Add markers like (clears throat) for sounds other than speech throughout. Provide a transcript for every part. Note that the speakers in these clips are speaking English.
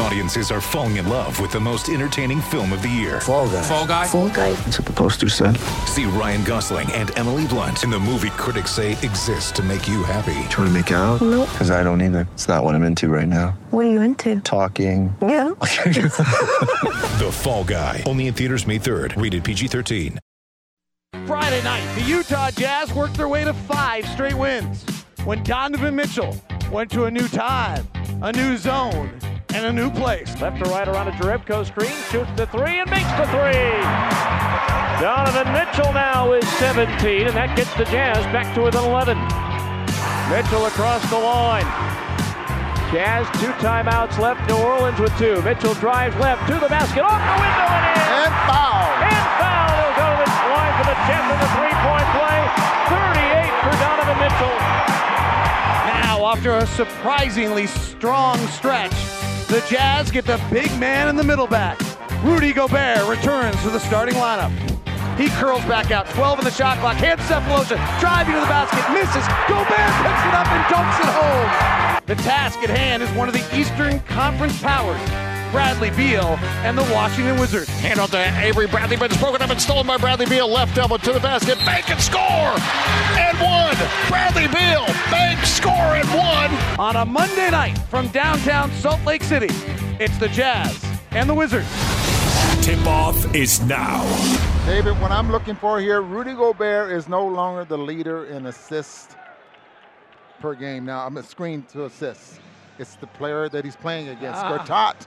Audiences are falling in love with the most entertaining film of the year. Fall guy. Fall Guy. Fall guy. That's what the poster said. See Ryan Gosling and Emily Blunt in the movie critics say exists to make you happy. Trying to make it out? Nope. Because I don't either. It's not what I'm into right now. What are you into? Talking. Yeah. (laughs) (laughs) The Fall Guy. Only in theaters May 3rd. Rated PG-13. Friday night, the Utah Jazz worked their way to five straight wins when Donovan Mitchell went to a new time, a new zone, and a new place. Left to right around a Jerebko screen, shoots the three and makes the three. Donovan Mitchell now is 17, and that gets the Jazz back to within 11. Mitchell across the line. Jazz two timeouts left. New Orleans with two. Mitchell drives left to the basket, off the window and in. And foul. And foul. They'll go to the line for the chest in the three-point play. 38 for Donovan Mitchell. Now, after a surprisingly strong stretch, the Jazz get the big man in the middle back. Rudy Gobert returns to the starting lineup. He curls back out, 12 in the shot clock, hands Sefolosha, driving to the basket, misses. Gobert picks it up and dunks it home. The task at hand is one of the Eastern Conference powers, Bradley Beal and the Washington Wizards. Hand off to Avery Bradley, but it's broken up and stolen by Bradley Beal. Left elbow to the basket. Bank and score! And one! Bradley Beal! Bank, score, and one! On a Monday night from downtown Salt Lake City, it's the Jazz and the Wizards. Tip-off is now. David, what I'm looking for here, Rudy Gobert is no longer the leader in assists per game now. I'm a screen to assists. It's the player that he's playing against, Ah. Gortat,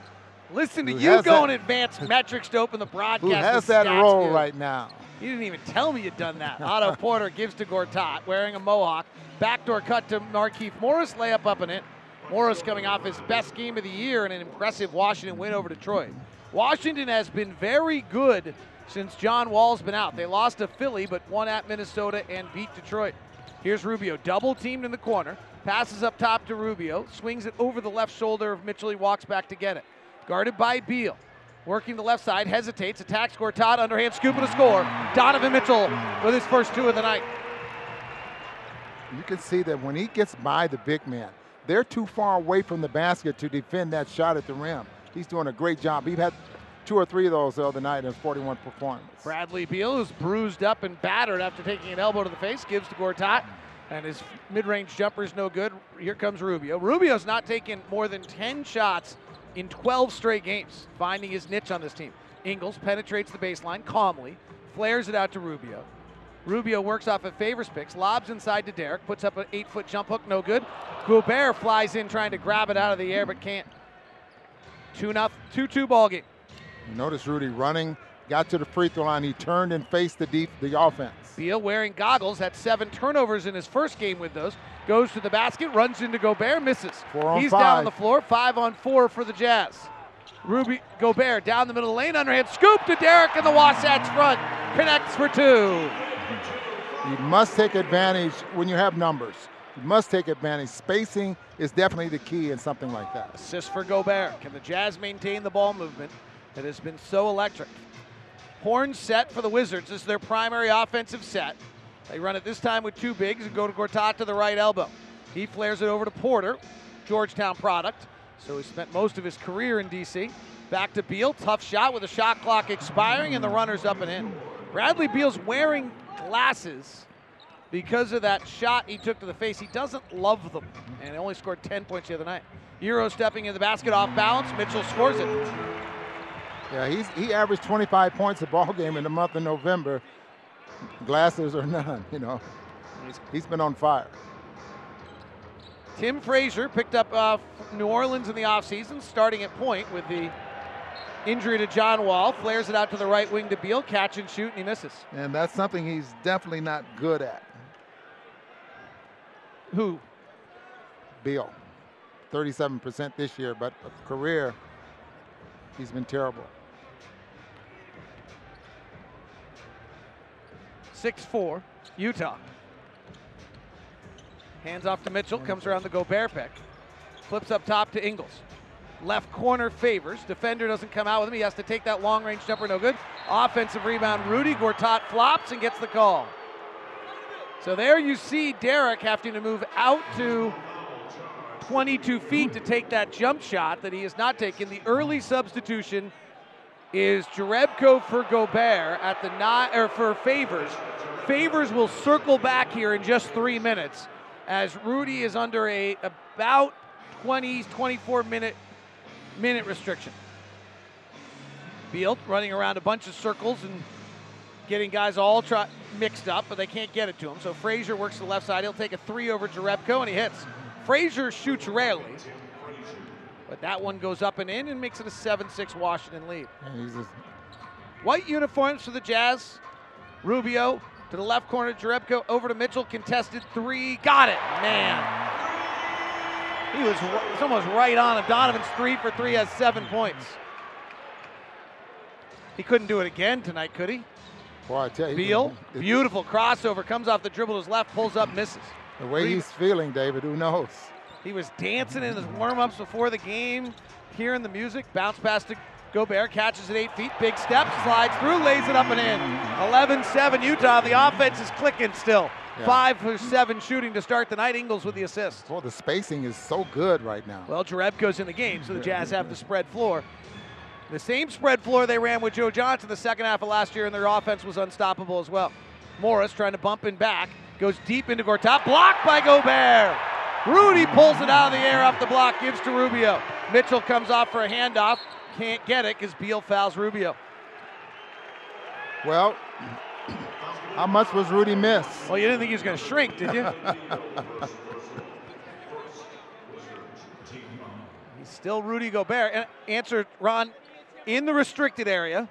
Listen to Who you has going that- advanced (laughs) metrics to open the broadcast. who has that role right now. You didn't even tell me you'd done that. Otto (laughs) Porter gives to Gortat, wearing a mohawk. Backdoor cut to Markieff Morris, layup up and in. Morris coming off his best game of the year in an impressive Washington win over Detroit. Washington has been very good since John Wall's been out. They lost to Philly, but won at Minnesota and beat Detroit. Here's Rubio, double teamed in the corner, passes up top to Rubio, swings it over the left shoulder of Mitchell. He walks back to get it. Guarded by Beal. Working the left side, hesitates, attacks Gortat, underhand scoop and a score. Donovan Mitchell with his first two of the night. You can see that when he gets by the big man, they're too far away from the basket to defend that shot at the rim. He's doing a great job. He had two or three of those the other night in his 41 performance. Bradley Beal, who's bruised up and battered after taking an elbow to the face, gives to Gortat, and his mid-range jumper is no good. Here comes Rubio. Rubio's not taken more than 10 shots in 12 straight games, finding his niche on this team. Ingles penetrates the baseline calmly, flares it out to Rubio. Rubio works off of Favors picks, lobs inside to Derrick, puts up an eight-foot jump hook, no good. Gobert flies in trying to grab it out of the air, but can't. Two nothing, two-two ball game. Notice Rudy running, got to the free throw line. He turned and faced the deep, the offense. Beal wearing goggles had seven turnovers in his first game with those. Goes to the basket, runs into Gobert, misses. He's five. down on the floor, five on four for the Jazz. Rudy Gobert down the middle of the lane, underhand scoop to Derrick in the Wasatch front. Connects for two. You must take advantage when you have numbers. You must take advantage. Spacing is definitely the key in something like that. Assist for Gobert. Can the Jazz maintain the ball movement that has been so electric? Horn set for the Wizards. This is their primary offensive set. They run it this time with two bigs and go to Gortat to the right elbow. He flares it over to Porter, Georgetown product. So he spent most of his career in DC. Back to Beal, tough shot with the shot clock expiring and the runner's up and in. Bradley Beal's wearing glasses because of that shot he took to the face. He doesn't love them, and only scored 10 points the other night. Euro stepping in the basket off balance. Mitchell scores it. Yeah, he's he averaged 25 points a ball game in the month of November. Glasses or (laughs) none, you know. He's, he's been on fire. Tim Frazier picked up uh, New Orleans in the offseason, starting at point with the injury to John Wall. Flares it out to the right wing to Beal. Catch and shoot, and he misses. And that's something he's definitely not good at. Who? Beal. 37% this year, but career, he's been terrible. 6'4, Utah. Hands off to Mitchell, comes around the Gobert pick. Flips up top to Ingles. Left corner favors. Defender doesn't come out with him. He has to take that long range jumper, no good. Offensive rebound, Rudy Gortat flops and gets the call. So there you see Derrick having to move out to 22 feet to take that jump shot that he has not taken. The early substitution is Jerebko for Gobert at the nine or for Favors. Favors will circle back here in just three minutes as Rudy is under a about 20, 24 minute minute restriction. Beal running around a bunch of circles and getting guys all try, mixed up, but they can't get it to him. So Frazier works the left side. He'll take a three over Jerebko and he hits. Frazier shoots rarely, but that one goes up and in and makes it a 7-6 Washington lead. White uniforms for the Jazz. Rubio to the left corner, Jerebko over to Mitchell, contested three, got it, man. He was, was almost right on him. Donovan's three for three has seven points. He couldn't do it again tonight, could he? Boy, I tell you, Beal, beautiful crossover, comes off the dribble to his left, pulls up, misses. The way he's feeling, David, who knows? He was dancing in his warm-ups before the game, hearing the music, bounce pass to Gobert, catches it eight feet, big step, slides through, lays it up and in. 11-7 Utah. The offense is clicking still. Yeah. Five for seven shooting to start the night. Ingles with the assist. Well, the spacing is so good right now. Well, Jerebko's in the game, so the Jazz have the spread floor. The same spread floor they ran with Joe Johnson the second half of last year, and their offense was unstoppable as well. Morris trying to bump in back, goes deep into Gortat, blocked by Gobert. Rudy pulls it out of the air off the block, gives to Rubio. Mitchell comes off for a handoff, can't get it because Beal fouls Rubio. Well, how much was Rudy miss? Well, you didn't think he was going to shrink, did you? (laughs) He's still Rudy Gobert. And answer, Ron, in the restricted area,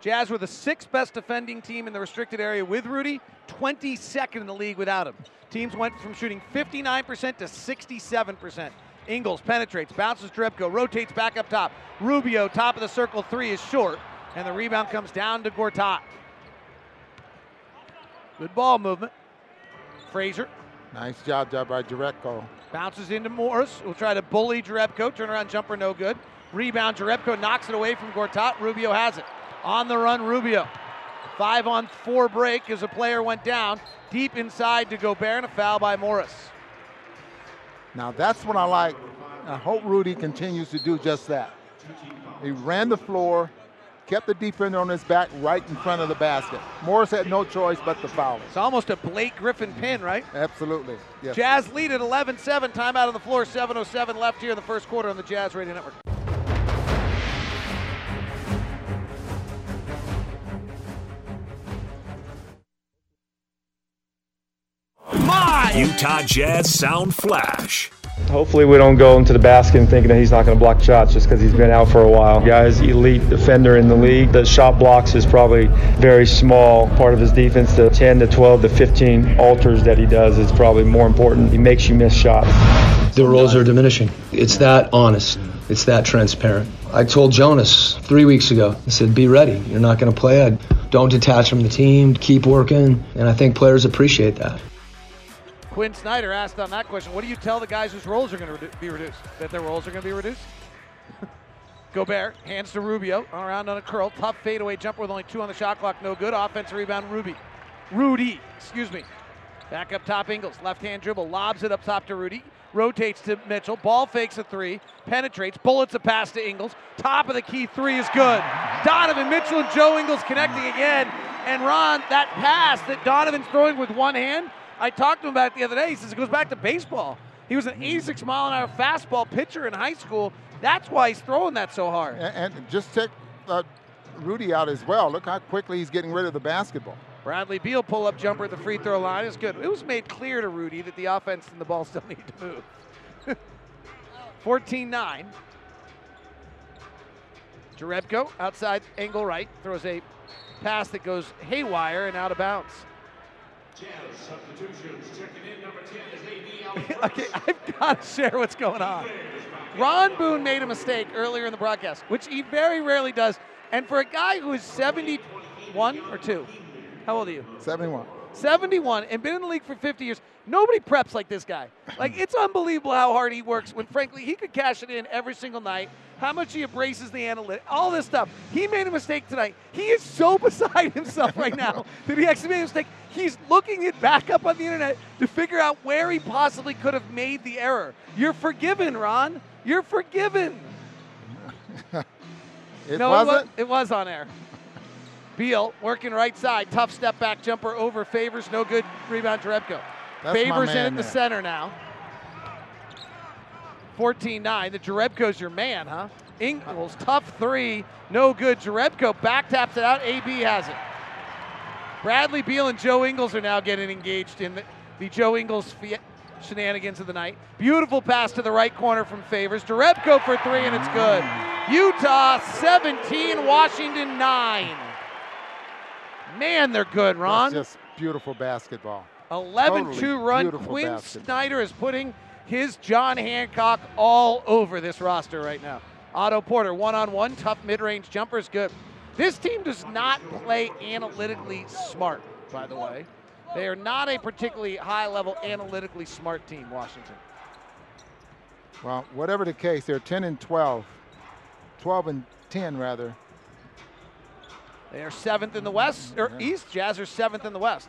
Jazz were the sixth best defending team in the restricted area with Rudy, 22nd in the league without him. Teams went from shooting 59% to 67%. Ingles penetrates, bounces Jerebko, rotates back up top. Rubio, top of the circle, three is short, and the rebound comes down to Gortat. Good ball movement. Frazier Nice job, by Jerebko. bounces into Morris. Will try to bully Jerebko. Turnaround jumper, no good. Rebound, Jerebko knocks it away from Gortat. Rubio has it. On the run, Rubio. Five on four break as a player went down. Deep inside to Gobert and a foul by Morris. Now that's what I like. I hope Rudy continues to do just that. He ran the floor, kept the defender on his back right in front of the basket. Morris had no choice but to foul. It's almost a Blake Griffin pin, right? Absolutely. Yes. Jazz lead at 11 7. Time out of the floor. 7.07 left here in the first quarter on the Jazz Radio Network. Utah Jazz Sound Flash. Hopefully, we don't go into the basket thinking that he's not going to block shots just because he's been out for a while. Guy's elite defender in the league. The shot blocks is probably very small part of his defense. The 10 to 12 to 15 alters that he does is probably more important. He makes you miss shots. The roles are diminishing. It's that honest. It's that transparent. I told Jonas three weeks ago, I said, be ready. You're not going to play. I don't detach from the team. Keep working. And I think players appreciate that. Quin Snyder asked on that question, what do you tell the guys whose roles are going to redu- be reduced? That their roles are going to be reduced? (laughs) Gobert hands to Rubio around on a curl, tough fadeaway jumper with only two on the shot clock, no good. Offensive rebound, Ruby. Rudy, excuse me. Back up top, Ingles. Left hand dribble, lobs it up top to Rudy. Rotates to Mitchell. Ball fakes a three. Penetrates. Bullets a pass to Ingles. Top of the key three is good. Donovan Mitchell and Joe Ingles connecting again. And Ron, that pass that Donovan's throwing with one hand, I talked to him about it the other day. He says it goes back to baseball. He was an 86 mile an hour fastball pitcher in high school. That's why he's throwing that so hard. And, and just take uh, Rudy out as well. Look how quickly he's getting rid of the basketball. Bradley Beal pull up jumper at the free throw line is good. It was made clear to Rudy that the offense and the ball still (laughs) need to move. (laughs) 14 9. Jerebko outside angle right throws a pass that goes haywire and out of bounds. (laughs) okay, I've got to share what's going on. Ron Boone made a mistake earlier in the broadcast, which he very rarely does. And for a guy who is 71 or 2, how old are you? 71. 71 and been in the league for 50 years, Nobody preps like this guy. Like it's unbelievable how hard he works. When frankly he could cash it in every single night. How much he embraces the analytics, all this stuff. He made a mistake tonight. He is so (laughs) beside himself right now that he actually made a mistake. He's looking it back up on the internet to figure out where he possibly could have made the error. You're forgiven, Ron. You're forgiven. It no, wasn't. It was, it was on air. Beal working right side. Tough step back jumper over Favors. No good rebound to Rebko. That's Favors in at the there. center now. 14-9. The Jerebko's your man, huh? Ingles, tough three, no good. Jerebko back taps it out. AB has it. Bradley Beal and Joe Ingles are now getting engaged in the, the Joe Ingles shenanigans of the night. Beautiful pass to the right corner from Favors. Jerebko for three, and it's good. Utah 17, Washington 9. Man, they're good, Ron. That's just beautiful basketball. 11 2 run. Quin. Snyder is putting his John Hancock all over this roster right now. Otto Porter, one on one, tough mid range jumper is good. This team does not play analytically smart, by the way. They are not a particularly high level analytically smart team, Washington. Well, whatever the case, they're 10 and 12, 12 and 10 rather. They are seventh in the West, or mm-hmm. East. Jazz are seventh in the West.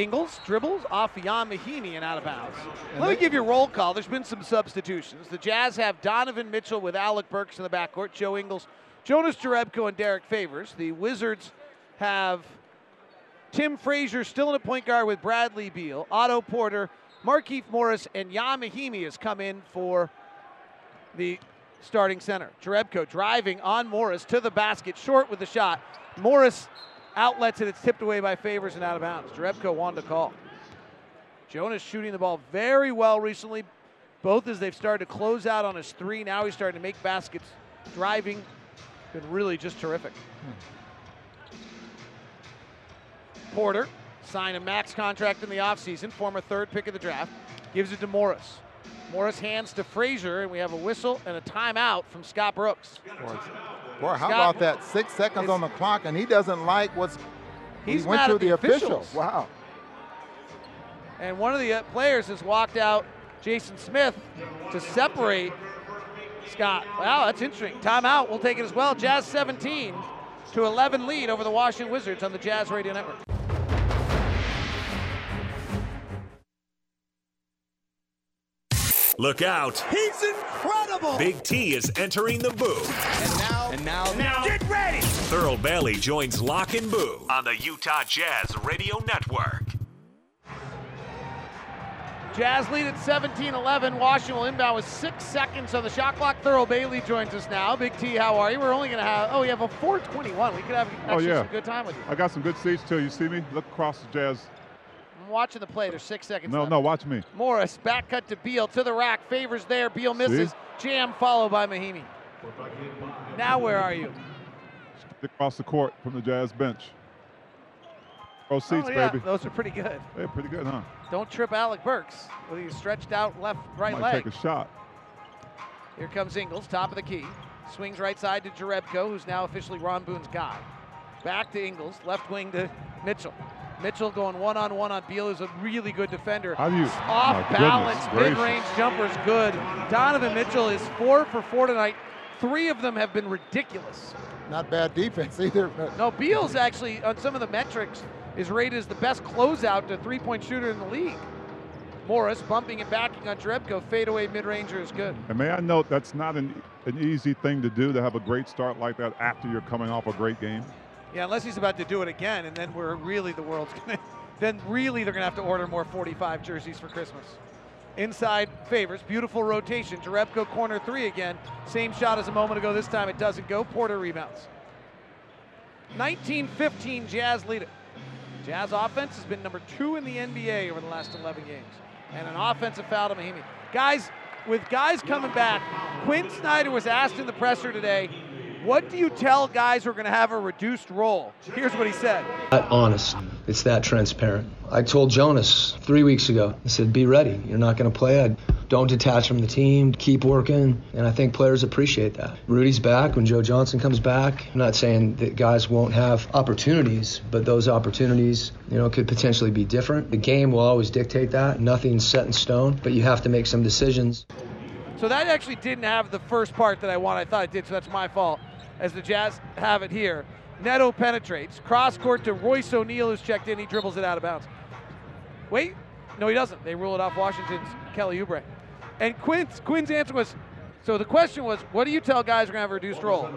Ingles dribbles off Ian Mahinmi and out of bounds. And Let me give you a roll call. There's been some substitutions. The Jazz have Donovan Mitchell with Alec Burks in the backcourt, Joe Ingles, Jonas Jerebko, and Derrick Favors. The Wizards have Tim Frazier still in a point guard with Bradley Beal, Otto Porter, Markieff Morris, and Ian Mahinmi has come in for the starting center. Jerebko driving on Morris to the basket, short with the shot. Morris outlets it. It's tipped away by Favors and out of bounds. Jerebko wanted to call. Jonas shooting the ball very well recently, both as they've started to close out on his three. Now he's starting to make baskets, driving. Been really just terrific. Porter signed a max contract in the offseason, former third pick of the draft, gives it to Morris. Morris hands to Frazier, and we have a whistle and a timeout from Scott Brooks. Boy, how Scott- about that? Six seconds on the clock, and he doesn't like what's. He's he went mad to the the officials. Wow. And one of the uh, players has walked out, Jason Smith, to separate Scott. Wow, that's interesting. Timeout. We'll take it as well. Jazz 17 to 11 lead over the Washington Wizards on the Jazz Radio Network. Look out. He's incredible. Big T is entering the booth. And now, and now, now, get ready. Thurl Bailey joins Locke and Boo on the Utah Jazz Radio Network. Jazz lead at 17-11. Washington will inbound with six seconds on the shot clock. Thurl Bailey joins us now. Big T, how are you? We're only going to have, oh, we have a 421. We could have actually Oh, yeah. some good time with you. I got some good seats too. You see me? Look across the Jazz. I'm watching the play. There's six seconds No, left. no, watch me. Morris, back cut to Beal, to the rack, favors there. Beal misses. Jam followed by Mahinmi. Now where are you? Across the court from the Jazz bench. Pro oh, seats, oh, yeah, baby. Those are pretty good. They're pretty good, huh? Don't trip Alec Burks with his stretched out left right Might leg. take a shot. Here comes Ingles, top of the key. Swings right side to Jerebko, who's now officially Ron Boone's guy. Back to Ingles, left wing to Mitchell. Mitchell going one on one on Beal, who's a really good defender. How do you? Off balance, mid range jumper's good. Donovan Mitchell is four for four tonight. Three of them have been ridiculous. Not bad defense (laughs) either. No, Beal's actually, on some of the metrics, is rated as the best closeout to three point shooter in the league. Morris bumping and backing on Jerebko. Fadeaway mid ranger is good. And may I note that's not an, an easy thing to do to have a great start like that after you're coming off a great game. Yeah, unless he's about to do it again, and then we're really the world's gonna. (laughs) Then really they're gonna have to order more 45 jerseys for Christmas. Inside favors, beautiful rotation. Jerebko corner three again. Same shot as a moment ago. This time it doesn't go. Porter rebounds. 19-15 Jazz lead it. Jazz offense has been number two in the NBA over the last 11 games, and an offensive foul to Mahinmi. Guys, with guys coming back, Quin Snyder was asked in the presser today What do you tell guys who are going to have a reduced role? Here's what he said. Honest. It's that transparent. I told Jonas three weeks ago. I said, "Be ready. You're not going to play. I don't detach from the team. Keep working." And I think players appreciate that. Rudy's back when Joe Johnson comes back. I'm not saying that guys won't have opportunities, but those opportunities, you know, could potentially be different. The game will always dictate that. Nothing's set in stone, but you have to make some decisions. So that actually didn't have the first part that I wanted. I thought it did, so that's my fault. As the Jazz have it here. Neto penetrates. Cross court to Royce O'Neale, who's checked in. He dribbles it out of bounds. Wait. No, he doesn't. They rule it off Washington's Kelly Oubre. And Quin's, Quin's answer was so the question was, what do you tell guys are going to have a reduced role?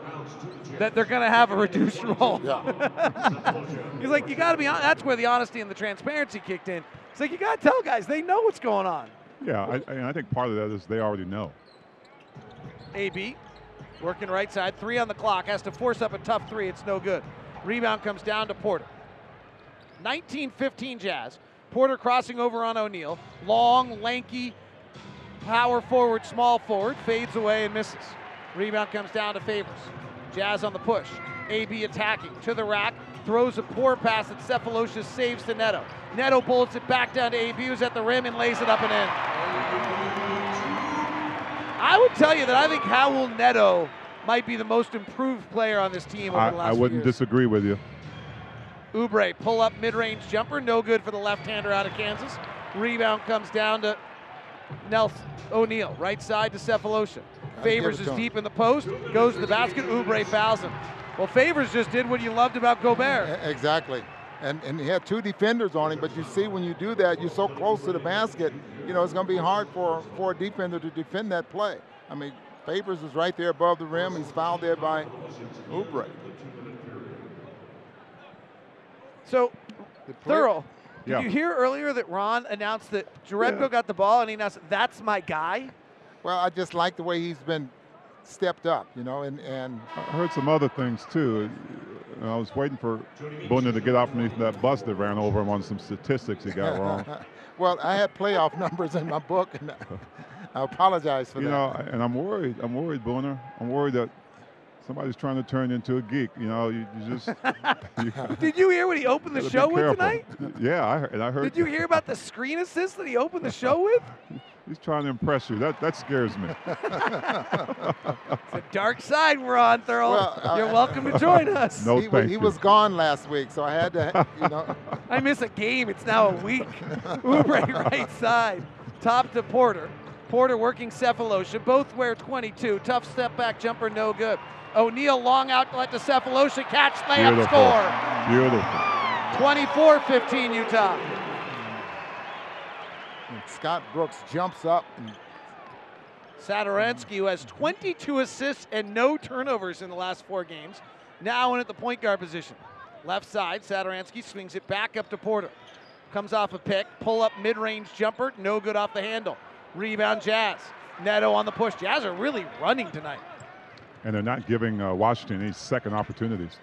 That they're going to have a reduced (laughs) role. (laughs) He's like, you got to be honest. That's where the honesty and the transparency kicked in. It's like, you got to tell guys, they know what's going on. Yeah, I, I think part of that is they already know. AB working right side, three on the clock, has to force up a tough three. It's no good. Rebound comes down to Porter. 19-15 Jazz. Porter crossing over on O'Neale. Long, lanky, power forward, small forward, fades away and misses. Rebound comes down to Favors. Jazz on the push. AB attacking to the rack, throws a poor pass that Cephalosius saves to Neto. Neto bullets it back down to AB, who's at the rim and lays it up and in. I would tell you that I think Raul Neto might be the most improved player on this team over I, the last I wouldn't years. disagree with you. Oubre pull up mid range jumper, no good for the left hander out of Kansas. Rebound comes down to Nelson O'Neale, right side to Sefolosha. Favors give it is to him. deep in the post, goes to the basket. Oubre fouls him. Well, Favors just did what you loved about Gobert. Exactly. And, and he had two defenders on him, but you see when you do that, you're so close to the basket, you know, it's going to be hard for, for a defender to defend that play. I mean, Favors is right there above the rim. He's fouled there by Oubre. So, Thurl, did Yeah. you hear earlier that Ron announced that Jerebko Yeah. got the ball and he announced, that's my guy? Well, I just like the way he's been stepped up, you know, and, and I heard some other things too. Uh, I was waiting for Boone to get out from that bus that ran over him on some statistics he got (laughs) wrong. well, I had playoff (laughs) numbers in my book, and I apologize for you that. know, and I'm worried. I'm worried, Booner. I'm worried that somebody's trying to turn you into a geek. You know, you, you just. (laughs) you (laughs) Did you hear what he opened the show with tonight? (laughs) Yeah, I heard. And I heard. Did you hear about the screen assist that he opened the show with? He's trying to impress you. That that scares me. It's the dark side we're on, Thurl. Well, uh, You're welcome to join us. No, he, wa- he was gone last week, so I had to, you know. I miss a game. It's now a week. Oubre right side. Top to Porter. Porter working Sefolosha. Both wear 22. Tough step back jumper, no good. O'Neale long outlet to let the Sefolosha. Catch, layup, Beautiful. score. Beautiful. 24-15 Utah. And Scott Brooks jumps up. And Satoransky, who has 22 assists and no turnovers in the last four games, now in at the point guard position. Left side, Satoransky swings it back up to Porter. Comes off a pick, pull up mid range jumper, no good off the handle. Rebound Jazz. Neto on the push. Jazz are really running tonight. And they're not giving uh, Washington any second opportunities.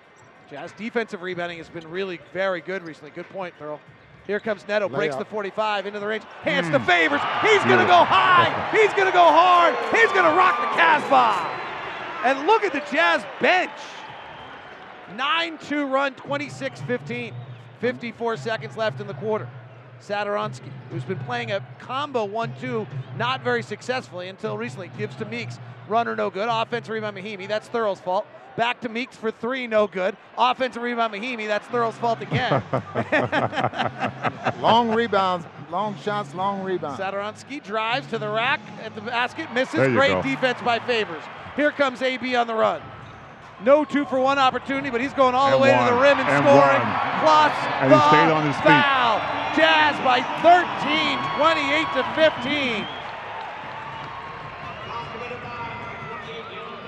Jazz defensive rebounding has been really very good recently. Good point, Thurl. Here comes Neto, breaks Layup. the 45 into the range, hands to Mm. Favors. He's going to go high. He's going to go hard. He's going to rock the Casbah. And look at the Jazz bench. 9-2 run, 26-15. 54 seconds left in the quarter. Satoransky, who's been playing a combo 1-2 not very successfully until recently, gives to Meeks. Runner no good. Offensive rebound Mahinmi. That's Thurl's fault. Back to Meeks for three, no good. Offensive rebound Mahinmi. That's Thurl's fault again. (laughs) long rebounds, long shots, long rebounds. Satoransky drives to the rack at the basket, misses. Great go. defense by Favors. Here comes AB on the run. No two for one opportunity, but he's going all And the way one. to the rim and, And scoring. one. Plus And he stayed on his feet. Jazz by 13, 28 to 15.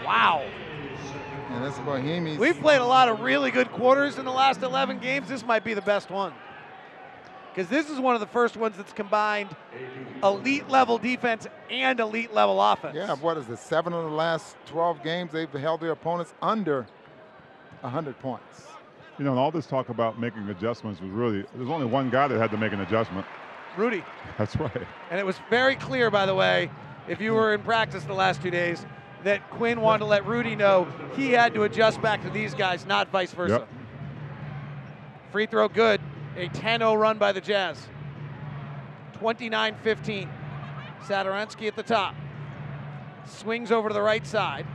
Wow. And that's Bohemians. We've played a lot of really good quarters in the last 11 games. This might be the best one. Because this is one of the first ones that's combined elite level defense and elite level offense. Yeah, what is it? Seven of the last 12 games, they've held their opponents under 100 points. You know, and all this talk about making adjustments was really there's only one guy that had to make an adjustment. Rudy. (laughs) That's right. And it was very clear, by the way, if you were in practice the last two days, that Quin wanted to let Rudy know he had to adjust back to these guys, not vice versa. Yep. Free throw good. A 10 0 run by the Jazz. 29 15. Satoransky at the top. Swings over to the right side.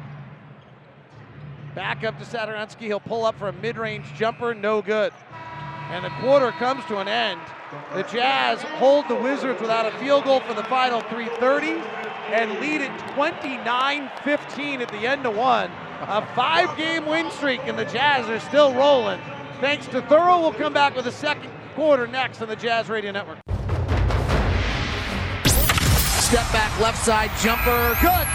Back up to Satoransky. He'll pull up for a mid range jumper. No good. And the quarter comes to an end. The Jazz hold the Wizards without a field goal for the final 330 and lead it 29 15 at the end of one. A five game win streak, and the Jazz are still rolling. Thanks to Thurl, we'll come back with the second quarter next on the Jazz Radio Network. Step back, left side jumper. Good.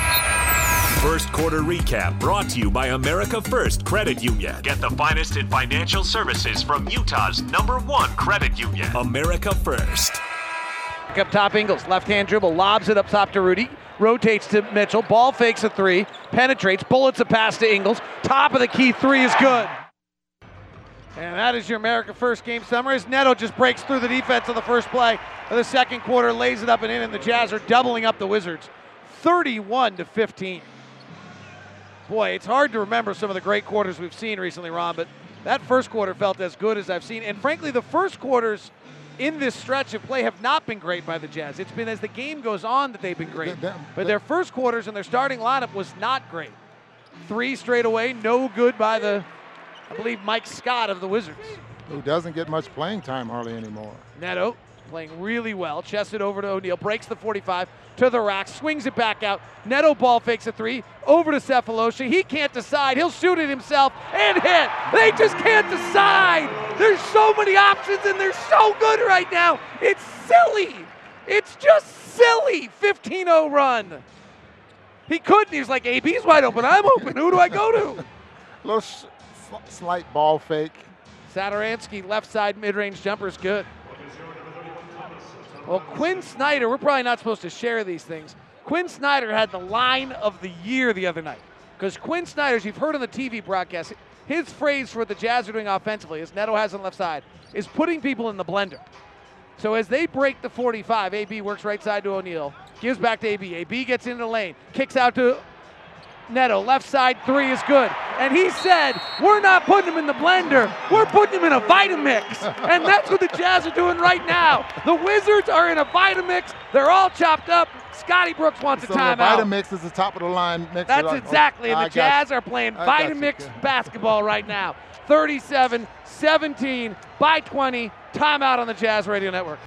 First quarter recap brought to you by America First Credit Union. Get the finest in financial services from Utah's number one credit union, America First. Back up top, Ingles. Left hand dribble, lobs it up top to Rudy. Rotates to Mitchell. Ball fakes a three. Penetrates. Bullets a pass to Ingles. Top of the key three is good. And that is your America First game summary. As Neto just breaks through the defense on the first play of the second quarter, lays it up and in, and the Jazz are doubling up the Wizards, 31 to 15. Boy, it's hard to remember some of the great quarters we've seen recently, Ron, but that first quarter felt as good as I've seen. And frankly, the first quarters in this stretch of play have not been great by the Jazz. It's been as the game goes on that they've been great. But their first quarters and their starting lineup was not great. Three straight away, no good by the, I believe, Mike Scott of the Wizards. Who doesn't get much playing time hardly anymore. Neto playing really well. Chests it over to O'Neale, breaks the 45 to the rack, swings it back out. Neto ball fakes a three over to Sefolosha. He can't decide. He'll shoot it himself and hit. They just can't decide. There's so many options and they're so good right now. It's silly. It's just silly. 15 0 run. He couldn't. He was like, AB's wide open. I'm open. Who do I go to? (laughs) Little slight ball fake. Satoransky, left side mid range jumper is good. Well, Quin Snyder, we're probably not supposed to share these things. Quin Snyder had the line of the year the other night. Because Quin Snyder, as you've heard on the TV broadcast, his phrase for what the Jazz are doing offensively, as Neto has on the left side, is putting people in the blender. So as they break the 45, AB works right side to O'Neale, gives back to AB. AB gets into the lane, kicks out to Neto, left side three is good. And he said, We're not putting him in the blender, we're putting him in a Vitamix. and that's what the Jazz are doing right now. The Wizards are in a Vitamix, they're all chopped up. Scotty Brooks wants so a timeout. The Vitamix is the top of the line. Mix That's exactly. And the Jazz you. are playing I. Vitamix basketball right now. 37 17 by 20. Timeout on the Jazz Radio Network.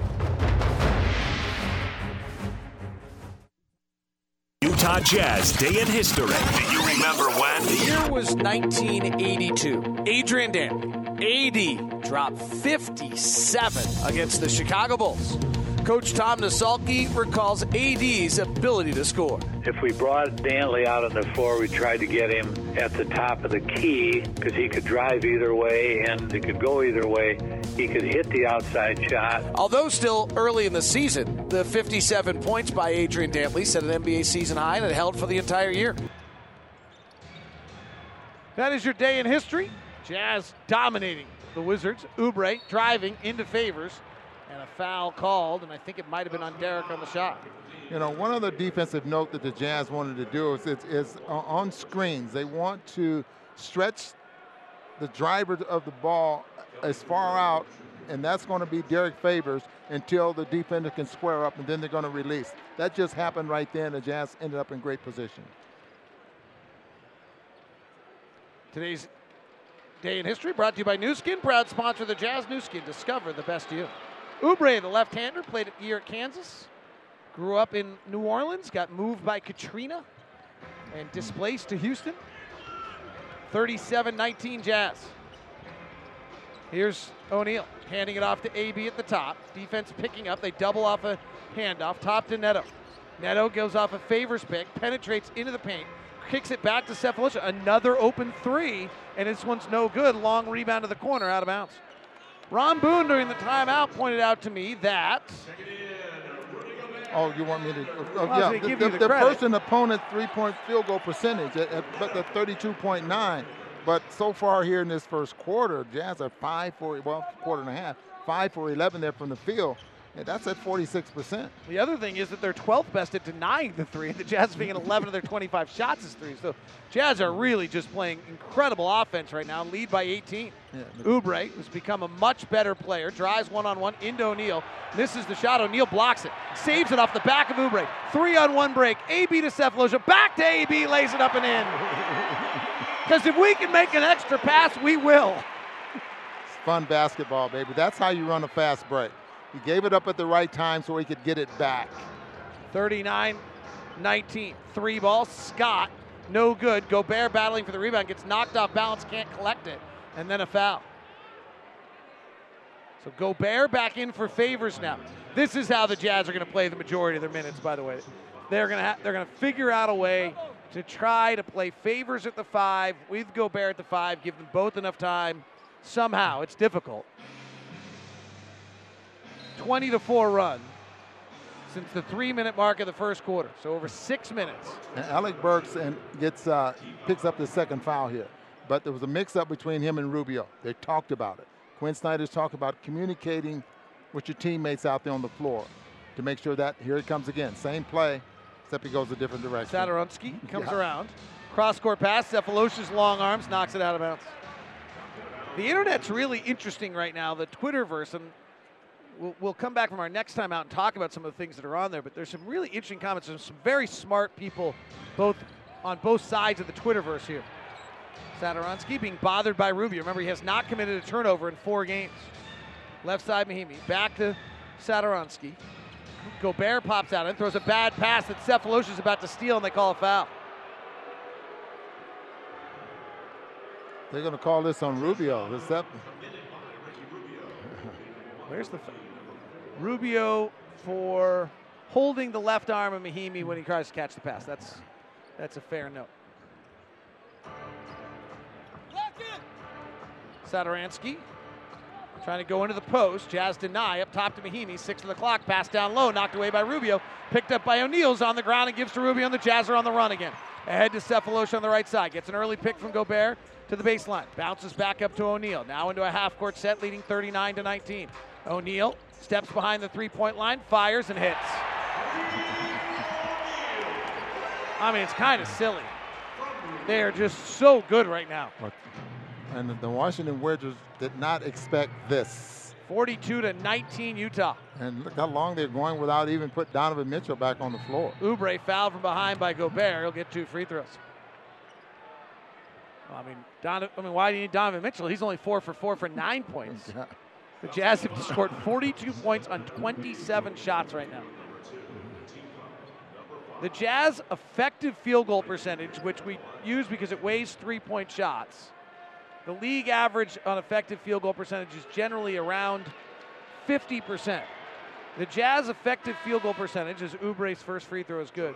Utah Jazz Day in History. Do you remember when? The year was 1982. Adrian Dantley, AD, dropped 57 against the Chicago Bulls. Coach Tom Nissalke recalls AD's ability to score. If we brought Dantley out on the floor, we tried to get him at the top of the key because he could drive either way and he could go either way. He could hit the outside shot. Although still early in the season, the 57 points by Adrian Dantley set an NBA season high and it held for the entire year. That is your day in history. Jazz dominating the Wizards. Oubre driving into favors. Foul called, and I think it might have been on Derrick on the shot. You know, one other defensive note that the Jazz wanted to do is, is, is on screens. They want to stretch the driver of the ball as far out, and that's going to be Derrick Favors until the defender can square up, and then they're going to release. That just happened right then. The Jazz ended up in great position. Today's day in history brought to you by Nu Skin, proud sponsor of the Jazz. Nu Skin, discover the best you. Oubre, the left-hander, played a year at Kansas. Grew up in New Orleans, got moved by Katrina and displaced to Houston. 37-19 Jazz. Here's O'Neale handing it off to AB at the top. Defense picking up. They double off a handoff. Top to Neto. Neto goes off a favors pick, penetrates into the paint, kicks it back to Sefolosha. Another open three, and this one's no good. Long rebound to the corner, out of bounds. Ron Boone during the timeout pointed out to me that. Oh, you want me to? Uh, uh well, yeah, the, the, the, the opponent three-point field goal percentage, at, at, but the 32.9. But so far here in this first quarter, Jazz are five for well, quarter and a half, five for 11 there from the field. Yeah, that's at 46%. The other thing is that they're 12th best at denying the three, and the Jazz being 11 of their 25 shots is three. So Jazz are really just playing incredible offense right now, lead by 18. Yeah, Oubre has become a much better player, drives one on one into O'Neale, misses the shot. O'Neale blocks it, saves it off the back of Oubre. Three on one break. AB to Sefolosha, back to AB, lays it up and in. (laughs) Because if we can make an extra pass, we will. It's fun basketball, baby. That's how you run a fast break. He gave it up at the right time so he could get it back. 39 19. Three ball. Scott, no good. Gobert battling for the rebound, gets knocked off balance, can't collect it, and then a foul. So Gobert back in for favors now. This is how the Jazz are going to play the majority of their minutes, by the way. They're going to ha- they're going to figure out a way to try to play favors at the five with Gobert at the five, give them both enough time. Somehow, it's difficult. 20 to 4 run since the three minute mark of the first quarter. So over six minutes. And Alec Burks and gets uh, picks up the second foul here. But there was a mix up between him and Rubio. They talked about it. Quin Snyder's talked about communicating with your teammates out there on the floor to make sure that here it comes again. Same play, except he goes a different direction. Satoransky (laughs) comes Yeah. around. Cross court pass. Sefolosha's long arms knocks it out of bounds. The internet's really interesting right now. The Twitterverse, and we'll, we'll come back from our next time out and talk about some of the things that are on there. But there's some really interesting comments. There's some very smart people, both on both sides of the Twitterverse here. Satoransky being bothered by Rubio. Remember, he has not committed a turnover in four games. Left side Mahinmi. Back to Satoransky. Gobert pops out and throws a bad pass that Sefolosha is about to steal, and they call a foul. They're going to call this on Rubio. Is that (laughs) Where's the f- Rubio for holding the left arm of Mahinmi when he tries to catch the pass? That's that's a fair note. Satoransky trying to go into the post. Jazz deny up top to Mahinmi. Six on the clock. Pass down low. Knocked away by Rubio. Picked up by O'Neale's on the ground and gives to Rubio. And the Jazz are on the run again. Ahead to Sefolosha on the right side. Gets an early pick from Gobert to the baseline. Bounces back up to O'Neale. Now into a half court set, leading 39 to 19. O'Neal steps behind the three point line, fires and hits. I mean, it's kind of silly. They are just so good right now. and the Washington Wizards did not expect this. 42 to 19 Utah. And look how long they're going without even put Donovan Mitchell back on the floor. Oubre fouled from behind by Gobert. He'll get two free throws. I mean, Donovan, I mean, why do you need Donovan Mitchell? He's only four for four for nine points. (laughs) The Jazz have scored 42 points on 27 shots right now. The Jazz effective field goal percentage, which we use because it weighs three point shots, the league average on effective field goal percentage is generally around 50%. The Jazz effective field goal percentage, as Oubre's first free throw is good,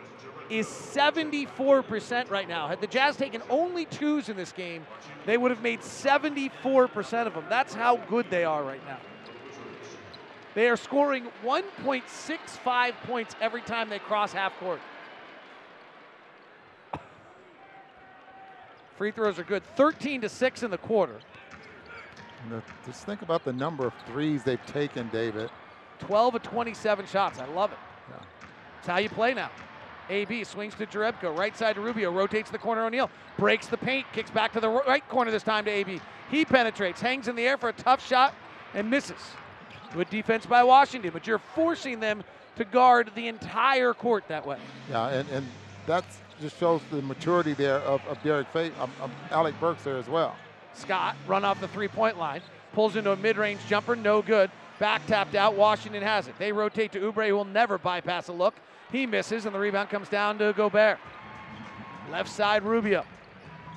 is 74% right now. Had the Jazz taken only twos in this game, they would have made 74% of them. That's how good they are right now. They are scoring 1.65 points every time they cross half court. (laughs) Free throws are good. 13 to 6 in the quarter. Just think about the number of threes they've taken, David. 12 of 27 shots. I love it. It's how you play now. AB swings to Jerebko, right side to Rubio, rotates the corner O'Neale, breaks the paint, kicks back to the right corner this time to AB. He penetrates, hangs in the air for a tough shot, and misses. Good defense by Washington, but you're forcing them to guard the entire court that way. Yeah, and, and that just shows the maturity there of, of Derek Fate, um, um, Alec Burks there as well. Scott run off the three-point line, pulls into a mid-range jumper, no good. Back tapped out. Washington has it. They rotate to Oubre, who will never bypass a look. He misses, and the rebound comes down to Gobert. Left side, Rubio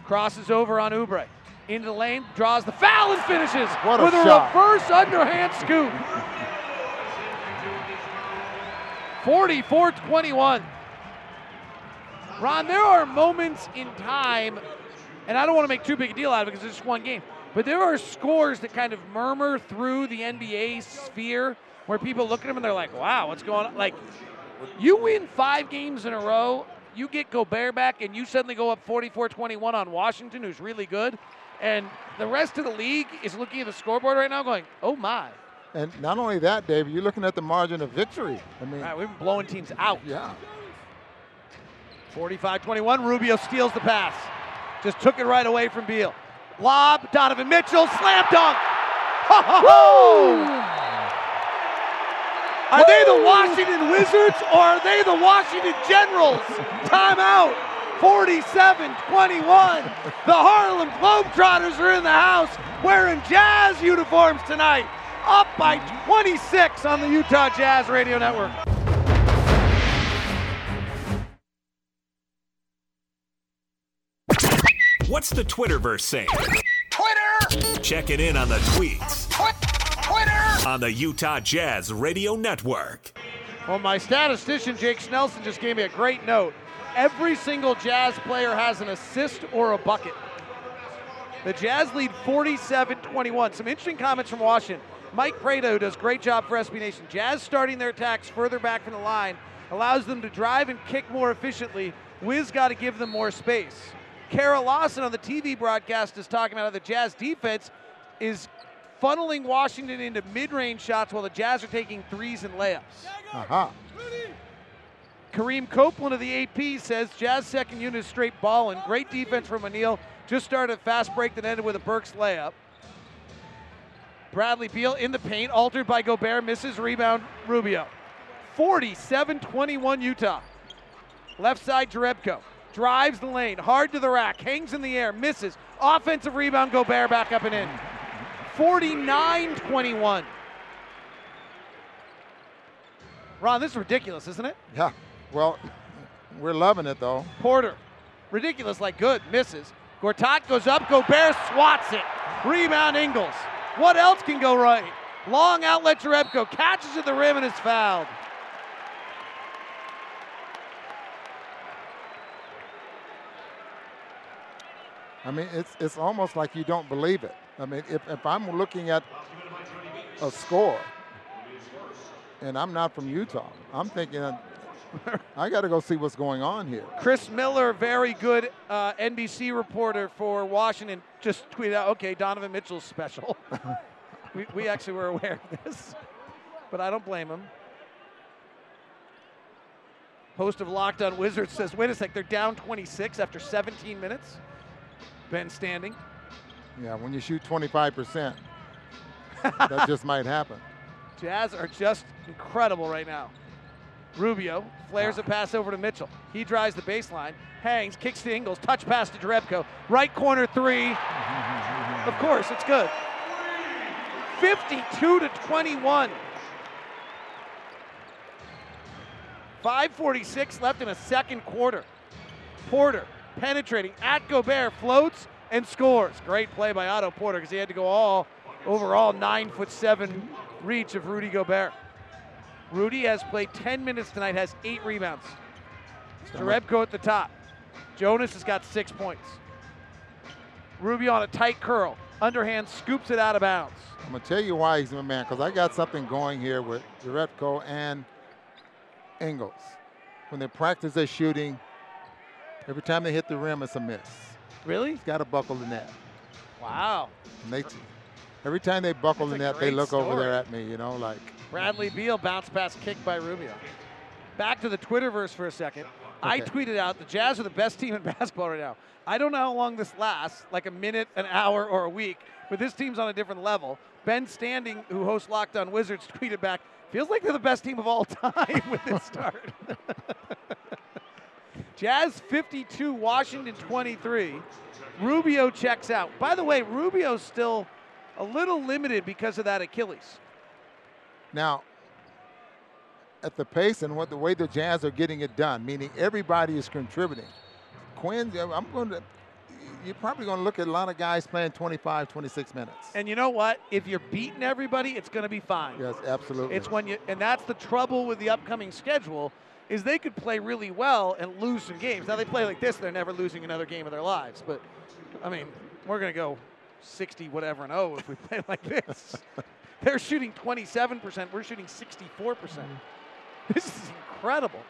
crosses over on Oubre. Into the lane, draws the foul, and finishes What a with a reverse underhand scoop. (laughs) 44-21. Ron, there are moments in time, and I don't want to make too big a deal out of it because it's just one game, but there are scores that kind of murmur through the NBA sphere where people look at them and they're like, wow, what's going on? Like, you win five games in a row, you get Gobert back, and you suddenly go up 44 21 on Washington, who's really good. And the rest of the league is looking at the scoreboard right now going, oh my. And not only that, Dave, you're looking at the margin of victory. I mean, Right, we've been blowing teams out. yeah. 45-21, Rubio steals the pass. Just took it right away from Beal. Lob, Donovan Mitchell, slam dunk. Ho, ho, ho! Are they the Washington Wizards or are they the Washington Generals? Timeout. 47-21. The Harlem Globetrotters are in the house wearing Jazz uniforms tonight. Up by 26 on the Utah Jazz Radio Network. What's the Twitterverse saying? Twitter! Checking in on the tweets. Twitter! On the Utah Jazz Radio Network. Well, my statistician, Jake Snelson, just gave me a great note. Every single Jazz player has an assist or a bucket. The Jazz lead 47 21. Some interesting comments from Washington. Mike Prado does great job for SB Nation. Jazz starting their attacks further back from the line allows them to drive and kick more efficiently. Wiz got to give them more space. Kara Lawson on the TV broadcast is talking about how the Jazz defense is funneling Washington into mid-range shots while the Jazz are taking threes and layups. Uh-huh. Kareem Copeland of the AP says Jazz second unit is straight balling. Great defense from O'Neale. Just started a fast break that ended with a Burks layup. Bradley Beal in the paint, altered by Gobert, misses rebound Rubio. 47-21 Utah. Left side Jerebko. Drives the lane, hard to the rack, hangs in the air, misses. Offensive rebound, Gobert back up and in. 49-21. Ron, this is ridiculous, isn't it? Yeah. Well, we're loving it though. Porter, ridiculous like good, misses. Gortat goes up, Gobert swats it. Rebound Ingles. What else can go right? Long outlet Jerebko catches at the rim and is fouled. I mean, it's it's almost like you don't believe it. I mean, if, if I'm looking at a score and I'm not from Utah, I'm thinking I got to go see what's going on here. Chris Miller, very good uh, NBC reporter for Washington, just tweeted out, okay, Donovan Mitchell's special. (laughs) we, we actually were aware of this, but I don't blame him. Host of Locked On Wizards says, wait a sec, they're down 26 after 17 minutes. Ben Standig. Yeah, when you shoot 25%, that (laughs) just might happen. Jazz are just incredible right now. Rubio flares a ah. pass over to Mitchell. He drives the baseline, hangs, kicks to Ingles, touch pass to Jerebko. Right corner three. (laughs) of course, it's good. 52 to 21. 546 left in a second quarter. Porter penetrating at Gobert, floats and scores. Great play by Otto Porter because he had to go all overall nine foot seven reach of Rudy Gobert. Rudy has played 10 minutes tonight, has eight rebounds. Jerebko at the top. Jonas has got six points. Rubio on a tight curl. Underhand scoops it out of bounds. I'm going to tell you why he's my man, because I got something going here with Jerebko and Ingles. When they practice their shooting, every time they hit the rim, it's a miss. Really? He's got to buckle the net. Wow. They, every time they buckle That's the net, they look over there at me, you know, like. Bradley Beal bounce pass kick by Rubio. Back to the Twitterverse for a second. I tweeted out the Jazz are the best team in (laughs) basketball right now. I don't know how long this lasts, like a minute, an hour, or a week, but this team's on a different level. Ben Standig, who hosts Locked On Wizards, (laughs) tweeted back, feels like they're the best team of all (laughs) time with this start. Jazz 52, Washington 23. Rubio checks out. By the way, Rubio's still a little limited because of that Achilles. Now, at the pace and what the way the Jazz are getting it done, meaning everybody is contributing. Quin, I'm going to. You're probably going to look at a lot of guys playing 25, 26 minutes. And you know what? If you're beating everybody, it's going to be fine. Yes, absolutely. It's when you, and that's the trouble with the upcoming schedule, is they could play really well and lose some games. Now they play like this, they're never losing another game of their lives. But I mean, we're going to go 60 whatever and oh if we (laughs) play like this. (laughs) they're shooting 27%. We're shooting 64%. (laughs) This is incredible.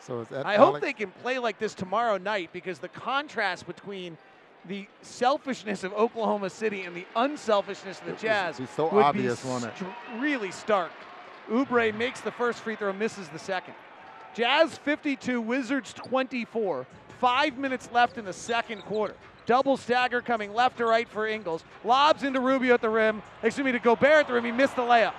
So is that I hope Alex- they can play like this tomorrow night because the contrast between the selfishness of Oklahoma City and the unselfishness of the Jazz be so would obvious, be it? really stark. Oubre makes the first free throw, misses the second. Jazz 52, Wizards 24. Five minutes left in the second quarter. Double stagger coming left to right for Ingles. Lobs into Rubio at the rim. Excuse me, to Gobert at the rim. He missed the layup.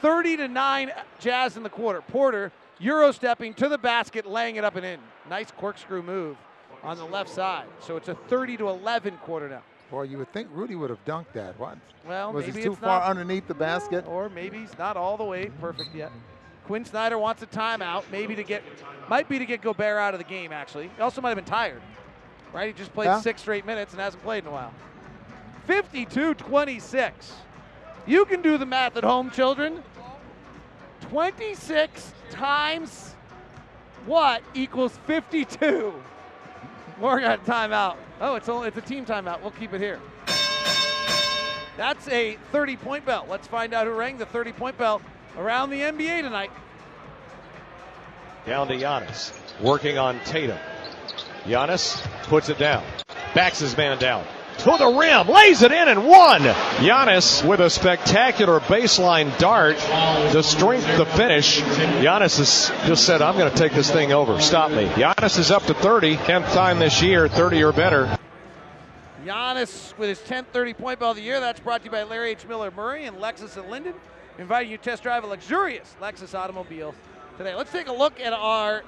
30 to 9 Jazz in the quarter. Porter Euro stepping to the basket, laying it up and in. Nice corkscrew move on the left side. So it's a 30 to 11 quarter now. Boy, you would think Rudy would have dunked that. What? Well, was maybe he too far not- underneath the basket? Or maybe he's not all the way perfect yet. Quin Snyder wants a timeout, maybe to get, might be to get Gobert out of the game. Actually, he also might have been tired, right? He just played Yeah. six straight minutes and hasn't played in a while. 52-26. You can do the math at home, children. 26 times what equals 52? Morgan got timeout. Oh, it's only it's a team timeout. We'll keep it here. That's a 30 point bell. Let's find out who rang the 30 point bell around the NBA tonight. Down to Giannis. Working on Tatum. Giannis puts it down. Backs his man down. To the rim. Lays it in and one. Giannis with a spectacular baseline dart. The strength, the finish. Giannis has just said, I'm going to take this thing over. Stop me. Giannis is up to 30. 10th time this year, 30 or better. Giannis with his 10th 30 point ball of the year. That's brought to you by Larry H. Miller Murray and Lexus and Lindon. Inviting you to test drive a luxurious Lexus automobile today. Let's take a look at our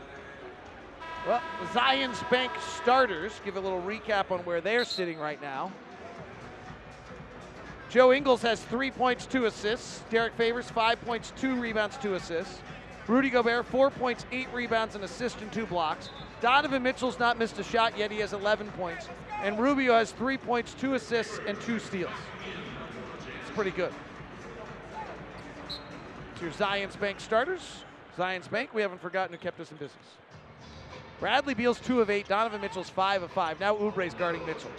well, Zions Bank starters. Give a little recap on where they're sitting right now. Joe Ingles has three points, two assists. Derrick Favors, five points, two rebounds, two assists. Rudy Gobert, four points, eight rebounds, an assist, and two blocks. Donovan Mitchell's not missed a shot yet. He has 11 points. And Rubio has three points, two assists, and two steals. It's pretty good. It's your Zions Bank starters. Zions Bank, we haven't forgotten who kept us in business. Bradley Beal's two of eight. Donovan Mitchell's five of five. Now Oubre's guarding Mitchell.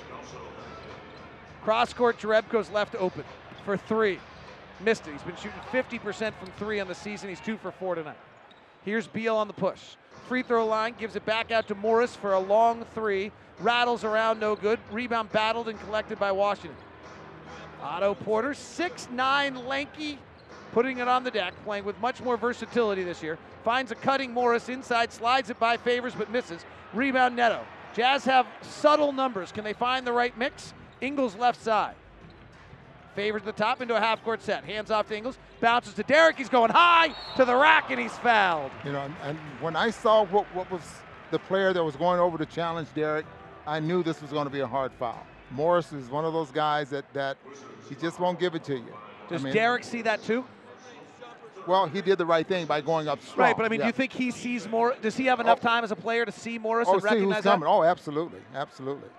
Cross court, Jerebko's left open for three. Missed it. He's been shooting 50% from three on the season. He's two for four tonight. Here's Beal on the push. Free throw line, gives it back out to Morris for a long three. Rattles around, no good. Rebound battled and collected by Washington. Otto Porter, 6'9, lanky, putting it on the deck, playing with much more versatility this year. Finds a cutting Morris inside, slides it by Favors, but misses. Rebound Neto. Jazz have subtle numbers. Can they find the right mix? Ingles left side. Favors at the top into a half court set. Hands off to Ingles. Bounces to Derrick. He's going high to the rack and he's fouled. You know, and, and when I saw what, what was the player that was going over to challenge Derrick, I knew this was going to be a hard foul. Morris is one of those guys that, that he just won't give it to you. Does I mean, Derrick see that too? Well, he did the right thing by going up strong. Right, but I mean, yeah. do you think he sees more? Does he have enough oh. time as a player to see Morris Oh, and see who's recognize coming. that? Oh, absolutely, absolutely.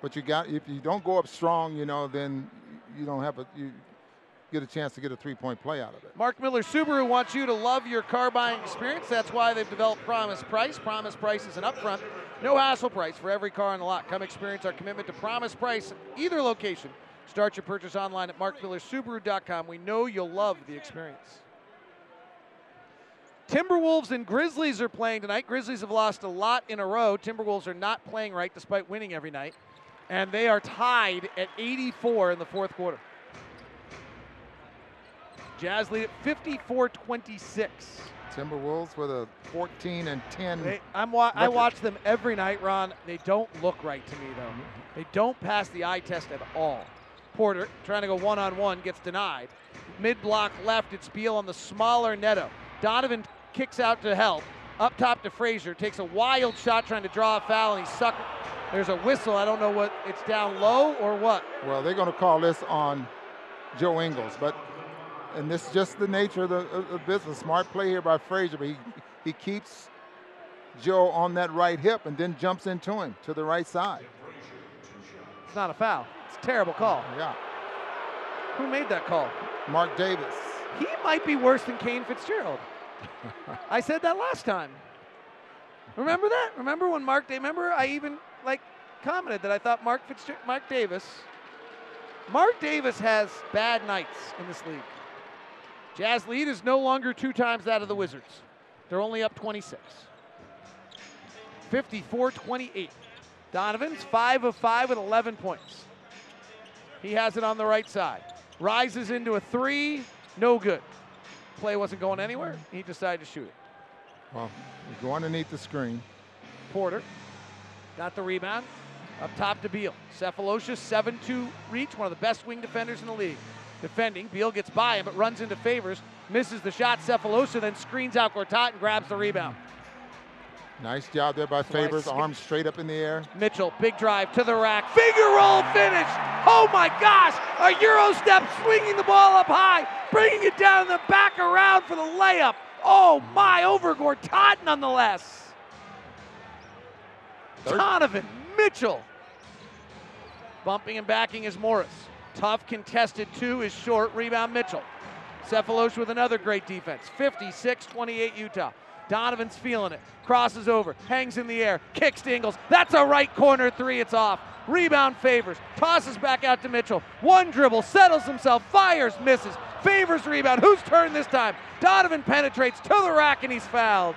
But you got if you don't go up strong, you know, then you don't have a you get a chance to get a three-point play out of it. Mark Miller Subaru wants you to love your car buying experience. That's why they've developed Promise Price. Promise Price is an upfront, no hassle price for every car on the lot. Come experience our commitment to Promise Price, either location. Start your purchase online at markmillersubaru.com. We know you'll love the experience. Timberwolves and Grizzlies are playing tonight. Grizzlies have lost a lot in a row. Timberwolves are not playing right despite winning every night. And they are tied at 84 in the fourth quarter. Jazz lead at 54 26. Timberwolves with a 14 and 10. They, I'm wa- I watch them every night, Ron. They don't look right to me, though. Mm-hmm. They don't pass the eye test at all. Porter trying to go one on one gets denied. Mid block left, it's Beal on the smaller Neto. Donovan kicks out to help. Up top to Frazier. Takes a wild shot trying to draw a foul, and he suck. There's a whistle. I don't know what it's down low or what. Well, they're going to call this on Joe Ingles, but and this is just the nature of the, of the business. Smart play here by Frazier, but he he keeps Joe on that right hip and then jumps into him to the right side. It's not a foul. It's a terrible call. Yeah. Who made that call? Marc Davis. He might be worse than Kane Fitzgerald. I said that last time. Remember that? Remember when Mark? Remember I even like commented that I thought Mark Fitzgerald, Marc Davis, Marc Davis has bad nights in this league. Jazz lead is no longer two times that of the Wizards. They're only up 26. 54-28. Donovan's 5 of 5 with 11 points. He has it on the right side. Rises into a three, no good. Play wasn't going anywhere. He decided to shoot it. Well, we go underneath the screen. Porter got the rebound. Up top to Beal. Sefolosha's 7 2 reach, one of the best wing defenders in the league. Defending, Beal gets by him but runs into favors, misses the shot. Sefolosha then screens out Gortat and grabs the rebound. Nice job there by Favors. Arms straight up in the air. Mitchell, big drive to the rack. Finger roll finish. Oh my gosh. A Euro step swinging the ball up high, bringing it down the back around for the layup. Oh my, over Gortat nonetheless. Donovan Mitchell. Bumping and backing is Morris. Tough contested two is short. Rebound Mitchell. Sefolosha with another great defense. 56 28 Utah. Donovan's feeling it. Crosses over. Hangs in the air. Kicks to Ingles. That's a right corner three. It's off. Rebound favors. Tosses back out to Mitchell. One dribble. Settles himself. Fires. Misses. Favors rebound. Whose turn this time? Donovan penetrates to the rack and he's fouled.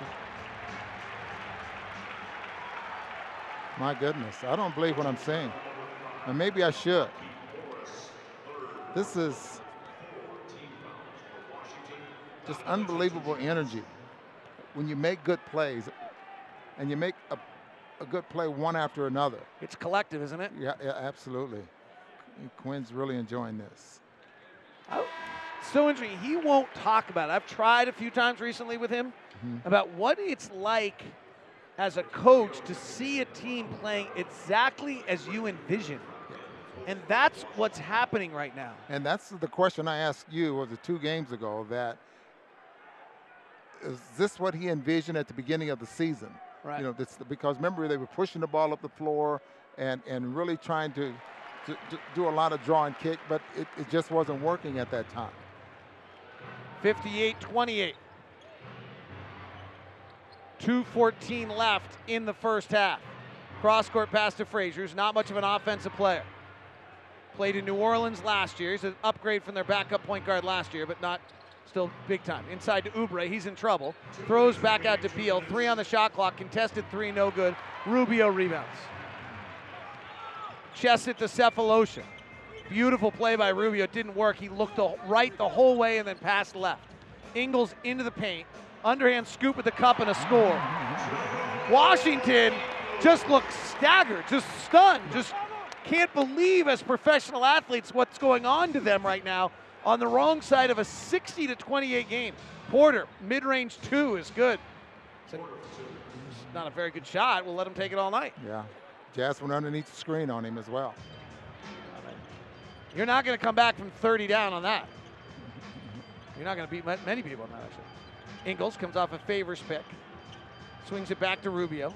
My goodness, I don't believe what I'm saying. And maybe I should. This is just unbelievable energy when you make good plays and you make a, a good play one after another. It's collective, isn't it? Yeah, yeah absolutely. Quin's really enjoying this. Oh, so interesting. He won't talk about it. I've tried a few times recently with him Mhm. about what it's like as a coach to see a team playing exactly as you envision. And that's what's happening right now. And that's the question I asked you was it two games ago that is this what he envisioned at the beginning of the season? Right. You know, this, because remember they were pushing the ball up the floor and, and really trying to, to, to do a lot of draw and kick, but it, it just wasn't working at that time. 58 28. 2.14 left in the first half. Cross court pass to Frazier, who's not much of an offensive player. Played in New Orleans last year. He's an upgrade from their backup point guard last year, but not still big time. Inside to Oubre, he's in trouble. Throws back out to Beal. Three on the shot clock. Contested three, no good. Rubio rebounds. Chest it to Sefolosha. Beautiful play by Rubio. Didn't work. He looked the, right the whole way and then passed left. Ingles into the paint. Underhand scoop with the cup and a score. Washington just looks staggered, just stunned, just can't believe as professional athletes what's going on to them right now on the wrong side of a 60 to 28 game. Porter, mid-range two is good. It's, a- it's not a very good shot. We'll let him take it all night. Yeah. Jazz went underneath the screen on him as well. You're not going to come back from 30 down on that. You're not going to beat many people on that, actually. Ingles comes off a favors pick, swings it back to Rubio.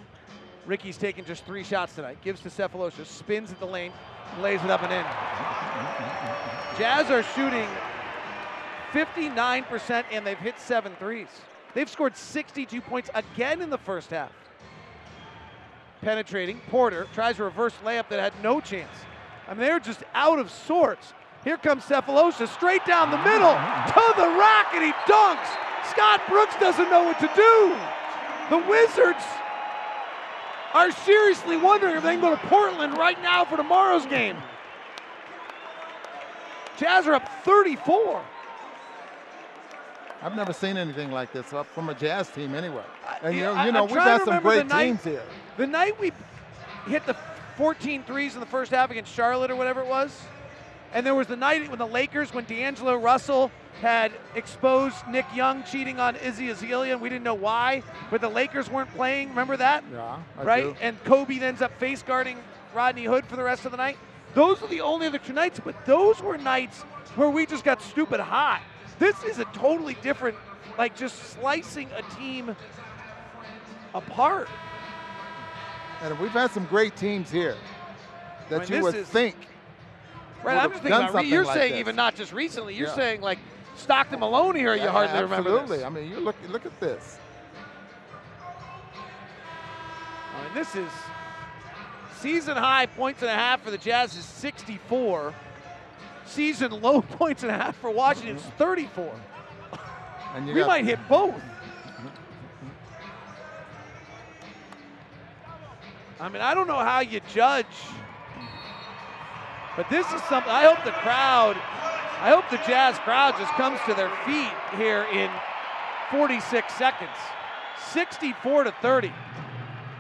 Ricky's taken just three shots tonight. Gives to Sefolosha, spins at the lane, lays it up and in. Jazz are shooting 59% and they've hit seven threes. They've scored 62 points again in the first half. Penetrating, Porter tries a reverse layup that had no chance. I mean, they're just out of sorts. Here comes Sefolosha straight down the middle to the rack and he dunks. Scott Brooks doesn't know what to do. The Wizards are seriously wondering if they can go to Portland right now for tomorrow's game. Jazz are up 34. I've never seen anything like this up from a Jazz team anyway. And you know, I- you know we've got some great night- teams here. The night we hit the 14 threes in the first half against Charlotte or whatever it was, and there was the night when the Lakers, when D'Angelo Russell had exposed Nick Young cheating on Iggy Azalea, and we didn't know why, but the Lakers weren't playing. Remember that? Yeah, I right? do. And Kobe ends up face guarding Rodney Hood for the rest of the night. Those are the only other two nights, but those were nights where we just got stupid hot. This is a totally different, like just slicing a team apart. And we've had some great teams here that I mean, you would is- think. Right, I'm just thinking about re- you're like saying this. even not just recently. You're Yeah. saying like Stockton Malone here. You Yeah, hardly remember Absolutely. I mean, you look look at this. I mean, this is season high points and a half for the Jazz is 64. Season low (laughs) points and a half for Washington is mm-hmm. 34. And you we might hit both. (laughs) I mean, I don't know how you judge, but this is something. I hope the crowd, I hope the Jazz crowd just comes to their feet here in 46 seconds. 64 to 30.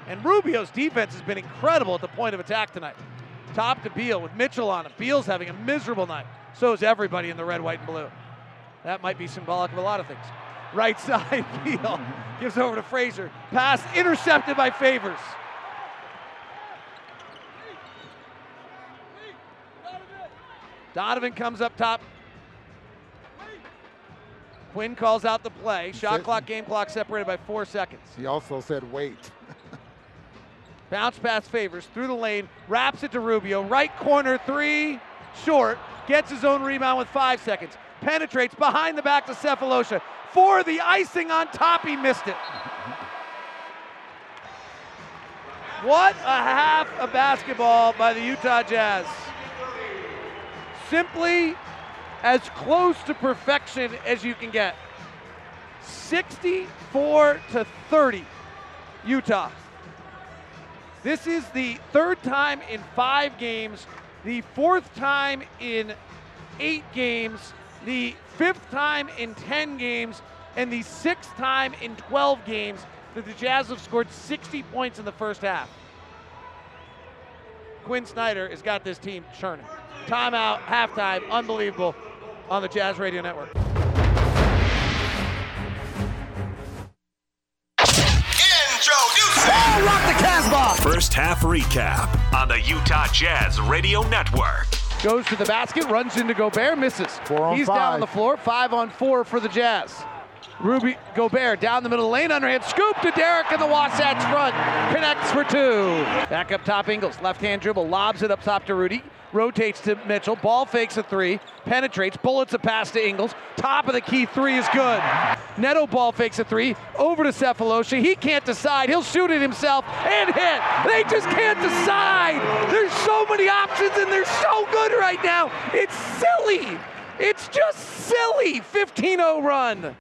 And Rubio's defense has been incredible at the point of attack tonight. Top to Beal with Mitchell on him. Beal's having a miserable night. So is everybody in the red, white, and blue. That might be symbolic of a lot of things. Right (laughs) side, Beal gives over to Frazier. Pass intercepted by Favors. Donovan comes up top. Quin calls out the play. Shot clock, game clock separated by four seconds. He also said wait. (laughs) Bounce pass favors through the lane, wraps it to Rubio. Right corner three, short. Gets his own rebound with five seconds. Penetrates behind the back to Sefolosha. For the icing on top, he missed it. (laughs) What a half of basketball by the Utah Jazz. Simply as close to perfection as you can get. 64 to 30, Utah. This is the third time in five games, the fourth time in eight games, the fifth time in 10 games, and the sixth time in 12 games that the Jazz have scored 60 points in the first half. Quin Snyder has got this team churning. Timeout, halftime, unbelievable on the Jazz Radio Network. Oh, rock the Casbah! First half recap on the Utah Jazz Radio Network. Goes to the basket, runs into Gobert, misses. Four on He's five. down on the floor, five on four for the Jazz. Rudy Gobert down the middle the lane, underhand scoop to Derrick in the Wasatch front. Connects for two. Back up top, Ingles. Left hand dribble, lobs it up top to Rudy. Rotates to Mitchell. Ball fakes a three. Penetrates. Bullets a pass to Ingles. Top of the key three is good. Neto ball fakes a three. Over to Sefolosha. He can't decide. He'll shoot it himself and hit. They just can't decide. There's so many options and they're so good right now. It's silly. It's just silly. 15 0 run.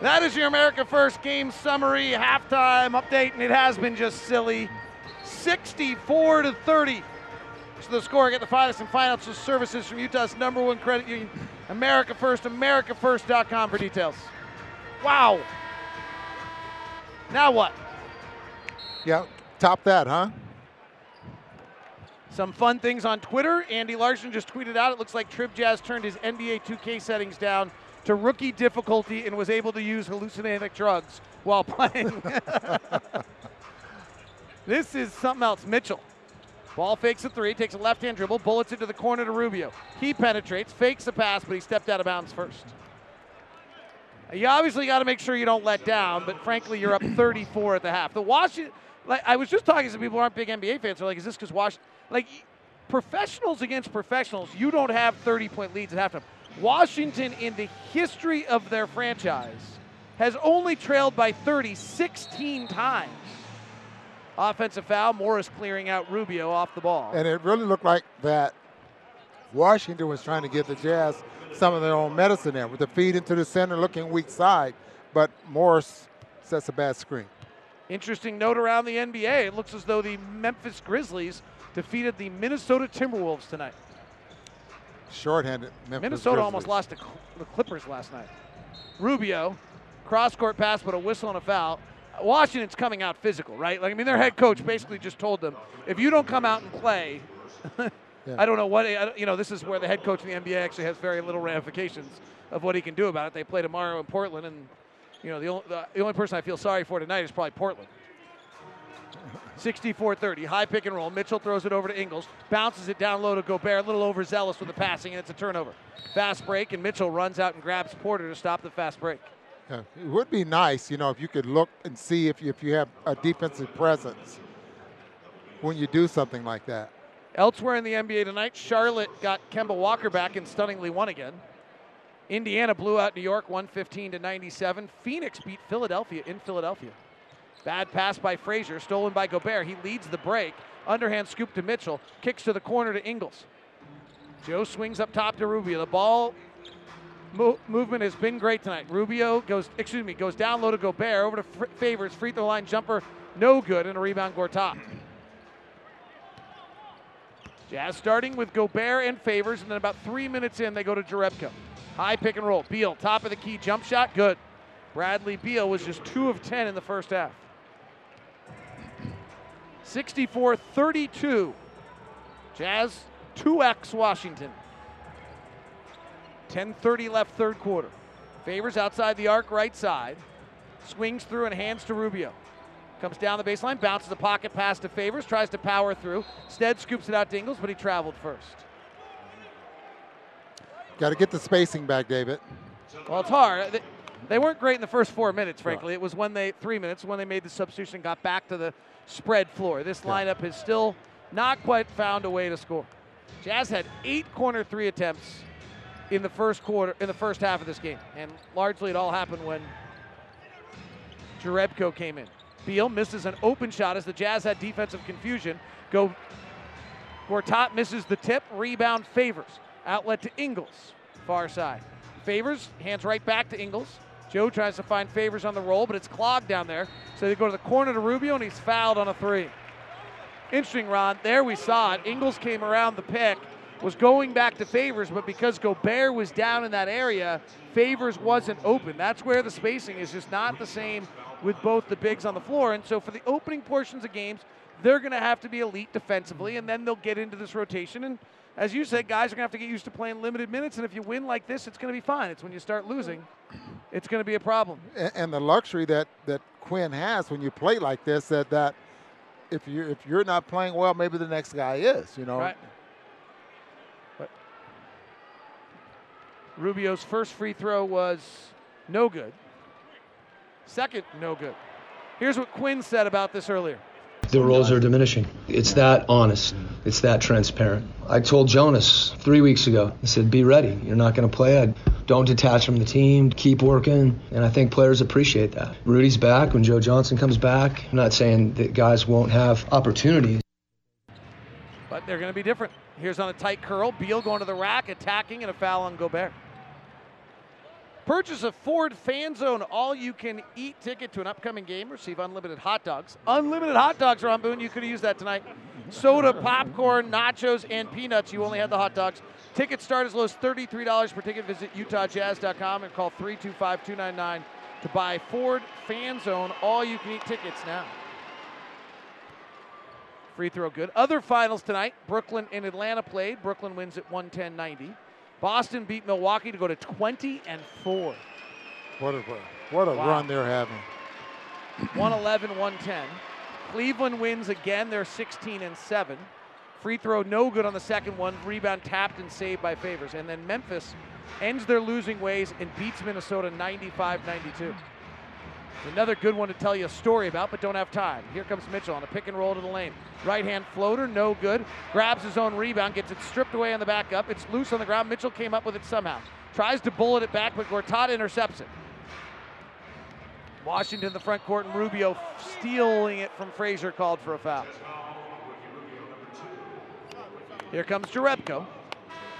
That is your America First game summary, halftime update, and it has been just silly. 64 to 30. So the score, get the finest and financial services from Utah's number one credit union, America First, AmericaFirst.com for details. Wow. Now what? Yeah, top that, huh? Some fun things on Twitter. Andy Larsen just tweeted out it looks like Trib Jazz turned his NBA 2K settings down to rookie difficulty and was able to use hallucinogenic drugs while (laughs) playing. this is something else. Mitchell. Ball fakes a three, takes a left hand dribble, bullets into the corner to Rubio. He penetrates, fakes the pass, but he stepped out of bounds first. You obviously got to make sure you don't let down, but frankly, you're up (clears throat) 34 at the half. The Washington, like I was just talking to some people who aren't big NBA fans. They're like, "Is this because Washington?" Like, professionals against professionals, you don't have 30 point leads at halftime. Washington, in the history of their franchise, has only trailed by 30 16 times. Offensive foul, Morris clearing out Rubio off the ball. And it really looked like that Washington was trying to give the Jazz some of their own medicine there with the feed into the center looking weak side, but Morris sets a bad screen. Interesting note around the NBA. It looks as though the Memphis Grizzlies defeated the Minnesota Timberwolves tonight. Shorthanded Memphis Minnesota Grizzlies. almost lost to the Clippers last night. Rubio, cross court pass, but a whistle and a foul. Washington's coming out physical, right? Like I mean, their head coach basically just told them, if you don't come out and play, (laughs) I don't know what you know. This is where the head coach in the NBA actually has very little ramifications of what he can do about it. They play tomorrow in Portland, and you know the only, the, the only person I feel sorry for tonight is probably Portland. 64-30, high pick and roll. Mitchell throws it over to Ingles, bounces it down low to Gobert, a little overzealous with the passing, and it's a turnover. Fast break, and Mitchell runs out and grabs Porter to stop the fast break. Yeah, it would be nice, you know, if you could look and see if you, if you have a defensive presence when you do something like that. Elsewhere in the NBA tonight, Charlotte got Kemba Walker back and stunningly won again. Indiana blew out New York 115 to 97. Phoenix beat Philadelphia in Philadelphia. Bad pass by Frazier, stolen by Gobert. He leads the break. Underhand scoop to Mitchell. Kicks to the corner to Ingles. Joe swings up top to Rubio. The ball mo- movement has been great tonight. Rubio goes, excuse me, goes down low to Gobert over to Fr- Favors. Free throw line jumper, no good, and a rebound Gortat. Jazz starting with Gobert and Favors, and then about three minutes in, they go to Jerebko. High pick and roll. Beal, top of the key, jump shot, good. Bradley Beal was just 2 of 10 in the first half. 64 32. Jazz 2x Washington. 10.30 left, third quarter. Favors outside the arc, right side. Swings through and hands to Rubio. Comes down the baseline, bounces the pocket pass to Favors, tries to power through. Stead scoops it out to Ingles, but he traveled first. Got to get the spacing back, David. Well, it's hard. They, weren't great in the first four minutes, frankly. It was when they, three minutes, when they made the substitution, got back to the spread floor. This lineup has still not quite found a way to score. Jazz had eight corner three attempts in the first quarter, in the first half of this game, and largely it all happened when Jerebko came in. Beal misses an open shot as the Jazz had defensive confusion. Go Gortat misses the tip, rebound favors. Outlet to Ingles, far side. Favors, hands right back to Ingles. Joe tries to find Favors on the roll, but it's clogged down there. So they go to the corner to Rubio, and he's fouled on a three. Interesting, Ron. There we saw it. Ingles came around the pick, was going back to Favors, but because Gobert was down in that area, Favors wasn't open. That's where the spacing is just not the same with both the bigs on the floor. And so for the opening portions of games, they're going to have to be elite defensively, and then they'll get into this rotation. And as you said, guys are going to have to get used to playing limited minutes. And if you win like this, it's going to be fine. It's when you start losing, it's going to be a problem. And, the luxury that, that Quin has when you play like this, that, that if you're if you're not playing well, maybe the next guy is. You know. Right. But Rubio's first free throw was no good. Second, no good. Here's what Quin said about this earlier. The roles are diminishing. It's that honest. Mm. It's that transparent. I told Jonas three weeks ago, I said, be ready. You're not going to play. I don't detach from the team. Keep working. And I think players appreciate that. Rudy's back when Joe Johnson comes back. I'm not saying that guys won't have opportunities. But they're going to be different. Here's on a tight curl. Beal going to the rack, attacking, and a foul on Gobert. Purchase a Ford Fan Zone all you can eat ticket to an upcoming game. Receive unlimited hot dogs. Unlimited hot dogs, Ron Boone. You could have used that tonight. Soda, popcorn, nachos, and peanuts. You only had the hot dogs. Tickets start as low as $33 per ticket. Visit UtahJazz.com and call 325 299 to buy Ford Fan Zone all you can eat tickets now. Free throw good. Other finals tonight Brooklyn and Atlanta played. Brooklyn wins at 110 90. Boston beat Milwaukee to go to 20 and 4. What a what a Wow. run they're having. 111 110. Cleveland wins again. They're 16 and 7. Free throw no good on the second one. Rebound tapped and saved by Favors. And then Memphis ends their losing ways and beats Minnesota 95 92. Another good one to tell you a story about, but don't have time. Here comes Mitchell on a pick and roll to the lane. Right hand floater, no good. Grabs his own rebound, gets it stripped away on the back up. It's loose on the ground. Mitchell came up with it somehow. Tries to bullet it back, but Gortat intercepts it. Washington in the front court and Rubio stealing it from Frazier called for a foul. Here comes Jerebko.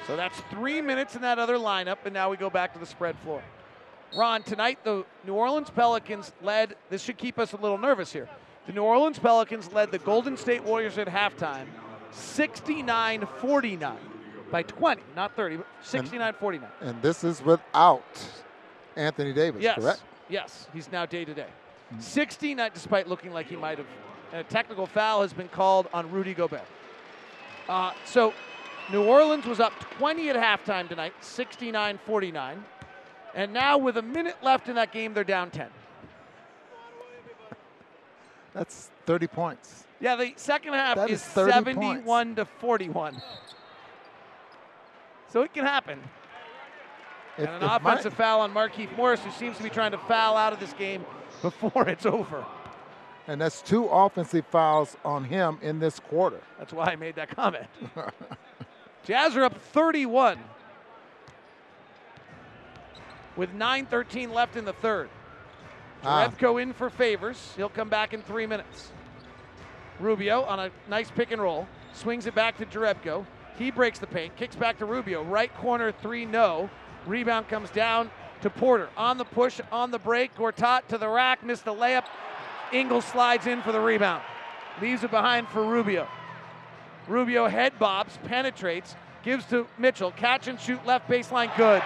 So that's three minutes in that other lineup, and now we go back to the spread floor. Ron, tonight the New Orleans Pelicans led, this should keep us a little nervous here. The New Orleans Pelicans led the Golden State Warriors at halftime 69 49 by 20, not 30, but 69 49. And this is without Anthony Davis, Yes. correct? Yes, he's now day to day. 69, despite looking like he might have. And a technical foul has been called on Rudy Gobert. Uh, so New Orleans was up 20 at halftime tonight, 69 49. And now, with a minute left in that game, they're down 10. That's 30 points. Yeah, the second half That is, is 30 71 to 41. So it can happen. And an offensive foul on Markieff Morris, who seems to be trying to foul out of this game before it's over. and that's two offensive fouls on him in this quarter. That's why I made that comment. (laughs) Jazz are up 31 with 9.13 left in the third. Ah. In for favors. He'll come back in three minutes. Rubio on a nice pick and roll. Swings it back to Jerebko. He breaks the paint, kicks back to Rubio. Right corner, three, no. Rebound comes down to Porter. On the push, on the break. Gortat to the rack, missed the layup. Ingles slides in for the rebound. Leaves it behind for Rubio. Rubio head bobs, penetrates, gives to Mitchell. Catch and shoot left baseline, good.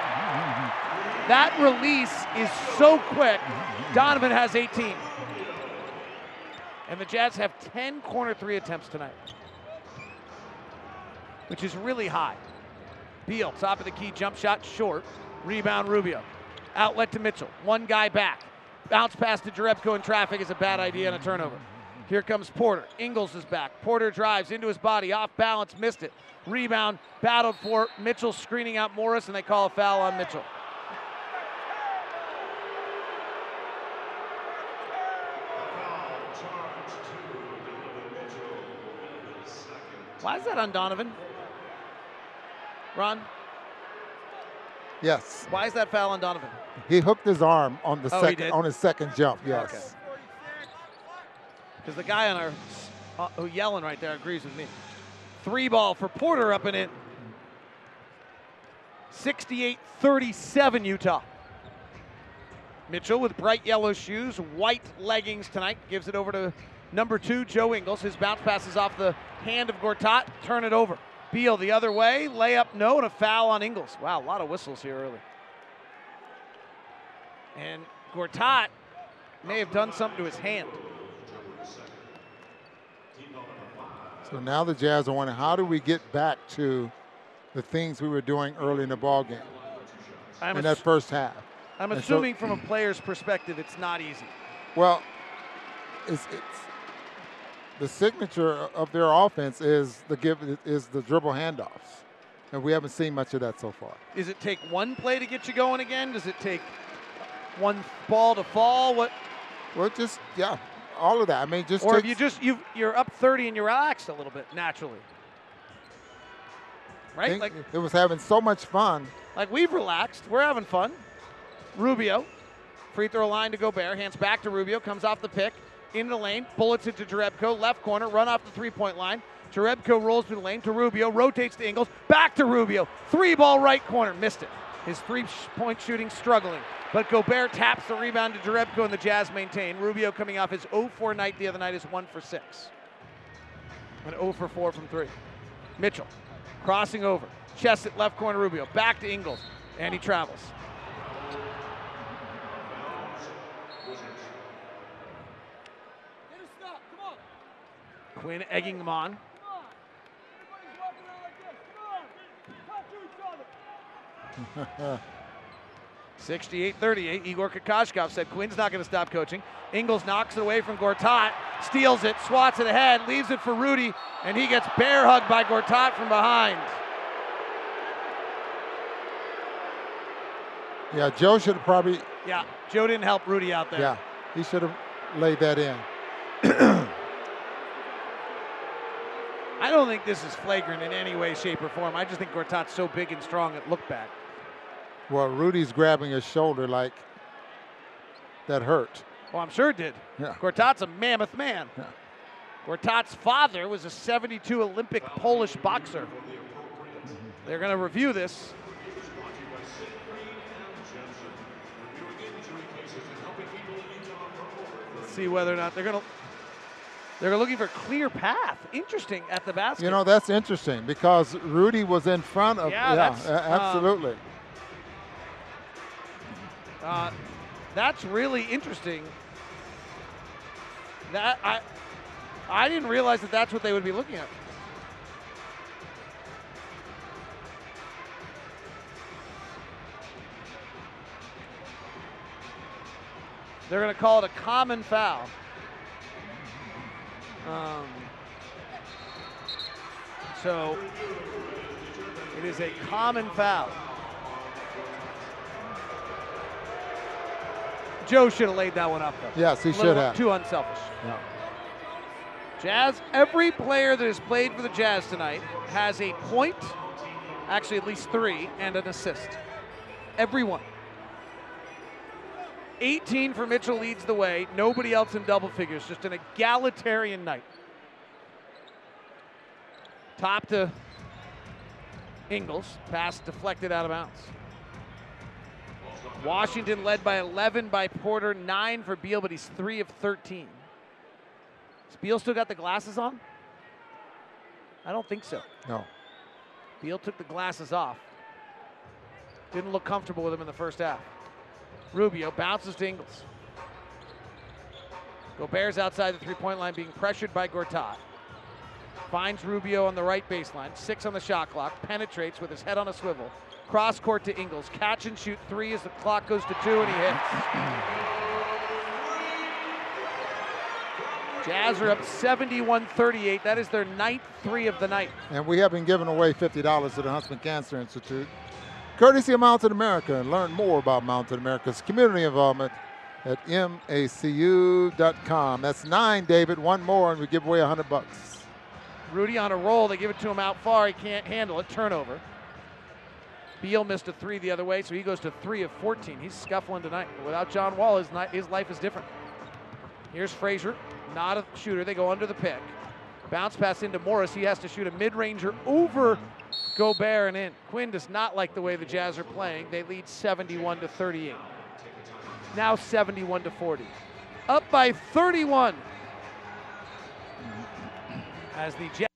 That release is so quick. Donovan has 18. And the Jazz have 10 corner three attempts tonight, which is really high. Beal, top of the key, jump shot, short. Rebound, Rubio. Outlet to Mitchell. One guy back. Bounce pass to Jerebko in traffic is a bad idea and a turnover. Here comes Porter. Ingles is back. Porter drives into his body, off balance, missed it. Rebound, battled for. Mitchell screening out Morris, and they call a foul on Mitchell. Why is that on Donovan? Ron? Yes. Why is that foul on Donovan? He hooked his arm on the Oh, second on his second jump. Yes. Because the guy on our uh, who yelling right there agrees with me. Three ball for Porter up in it. 68-37 Utah. Mitchell with bright yellow shoes, white leggings tonight, gives it over to number two, Joe Ingles. His bounce passes off the hand of Gortat, turn it over. Beal the other way, layup no, and a foul on Ingles. Wow, a lot of whistles here early. And Gortat may have done something to his hand. So now the Jazz are wondering how do we get back to the things we were doing early in the ball game I'm in that first half. I'm And so- assuming from a player's perspective, it's not easy. Well, it's, it's the signature of their offense is the give is the dribble handoffs, and we haven't seen much of that so far. Does it take one play to get you going again? Does it take one ball to fall? What? Well, just yeah, all of that. I mean, just or if you just you you're up 30 and you're relaxed a little bit naturally, right? Like it was having so much fun. like we've relaxed. We're having fun. Rubio, free throw line to Gobert, hands back to Rubio, comes off the pick, into the lane, bullets it to Jerebko, left corner, run off the three point line. Jerebko rolls through the lane to Rubio, rotates to Ingles, back to Rubio, three ball right corner, missed it. His three point shooting struggling. But Gobert taps the rebound to Jerebko and the Jazz maintain. Rubio coming off his 0 4 night the other night is 1 for 6. And 0 for 4 from 3. Mitchell crossing over. Chest at left corner Rubio. Back to Ingles. And he travels. Quin egging him on. (laughs) Sixty-eight, thirty-eight. Igor Kokoshkov said Quin's not going to stop coaching. Ingles knocks it away from Gortat, steals it, swats it ahead, leaves it for Rudy, and he gets bear hugged by Gortat from behind. yeah, Joe should have probably Yeah, Joe didn't help Rudy out there. yeah he should have laid that in. (clears throat) I don't think this is flagrant in any way, shape, or form. I just think Gortat's so big and strong it looked bad. Well, Rudy's grabbing his shoulder like that hurt. Well, I'm sure it did. Yeah. Gortat's a mammoth man. Yeah. Gortat's father was a 72 Olympic Polish boxer. They're going to review this. See whether or not they're going to. They're looking for clear path. Interesting at the basket. You know, that's interesting because Rudy was in front of. Yeah, a- um, absolutely. Uh, that's really interesting. That I, I didn't realize that that's what they would be looking at. They're going to call it a common foul. Um, so it is a common foul. Joe should have laid that one up though. Yes, he should have. Too unselfish. Yeah. Jazz, every player that has played for the Jazz tonight has a point, actually at least three, and an assist. Everyone. 18 for Mitchell leads the way. Nobody else in double figures. Just an egalitarian night. Top to Ingles. Pass deflected out of bounds. Washington led by 11 by Porter, 9 for Beal, but he's 3 of 13. Has Beal still got the glasses on? I don't think so. No. Beal took the glasses off. Didn't look comfortable with him in the first half. Rubio bounces to Ingles. Gobert's outside the three point line being pressured by Gortat. Finds Rubio on the right baseline. Six on the shot clock. Penetrates with his head on a swivel. Cross court to Ingles. Catch and shoot three as the clock goes to two and he hits. Jazz are up 71 38. That is their ninth three of the night. And we have been giving away $50 to the Huntsman Cancer Institute. Courtesy of Mountain America. And learn more about Mountain America's community involvement at macu.com. That's nine, David. One more, and we give away a 100 bucks. Rudy on a roll. They give it to him out far. He can't handle it. Turnover. Beal missed a three the other way, so he goes to three of 14. He's scuffling tonight. Without John Wall, his, ni- his life is different. Here's Frazier, not a shooter. They go under the pick. Bounce pass into Morris. He has to shoot a mid ranger over Gobert and in. Quin does not like the way the Jazz are playing. They lead 71 to 38. Now 71 to 40. Up by 31 as the Jazz.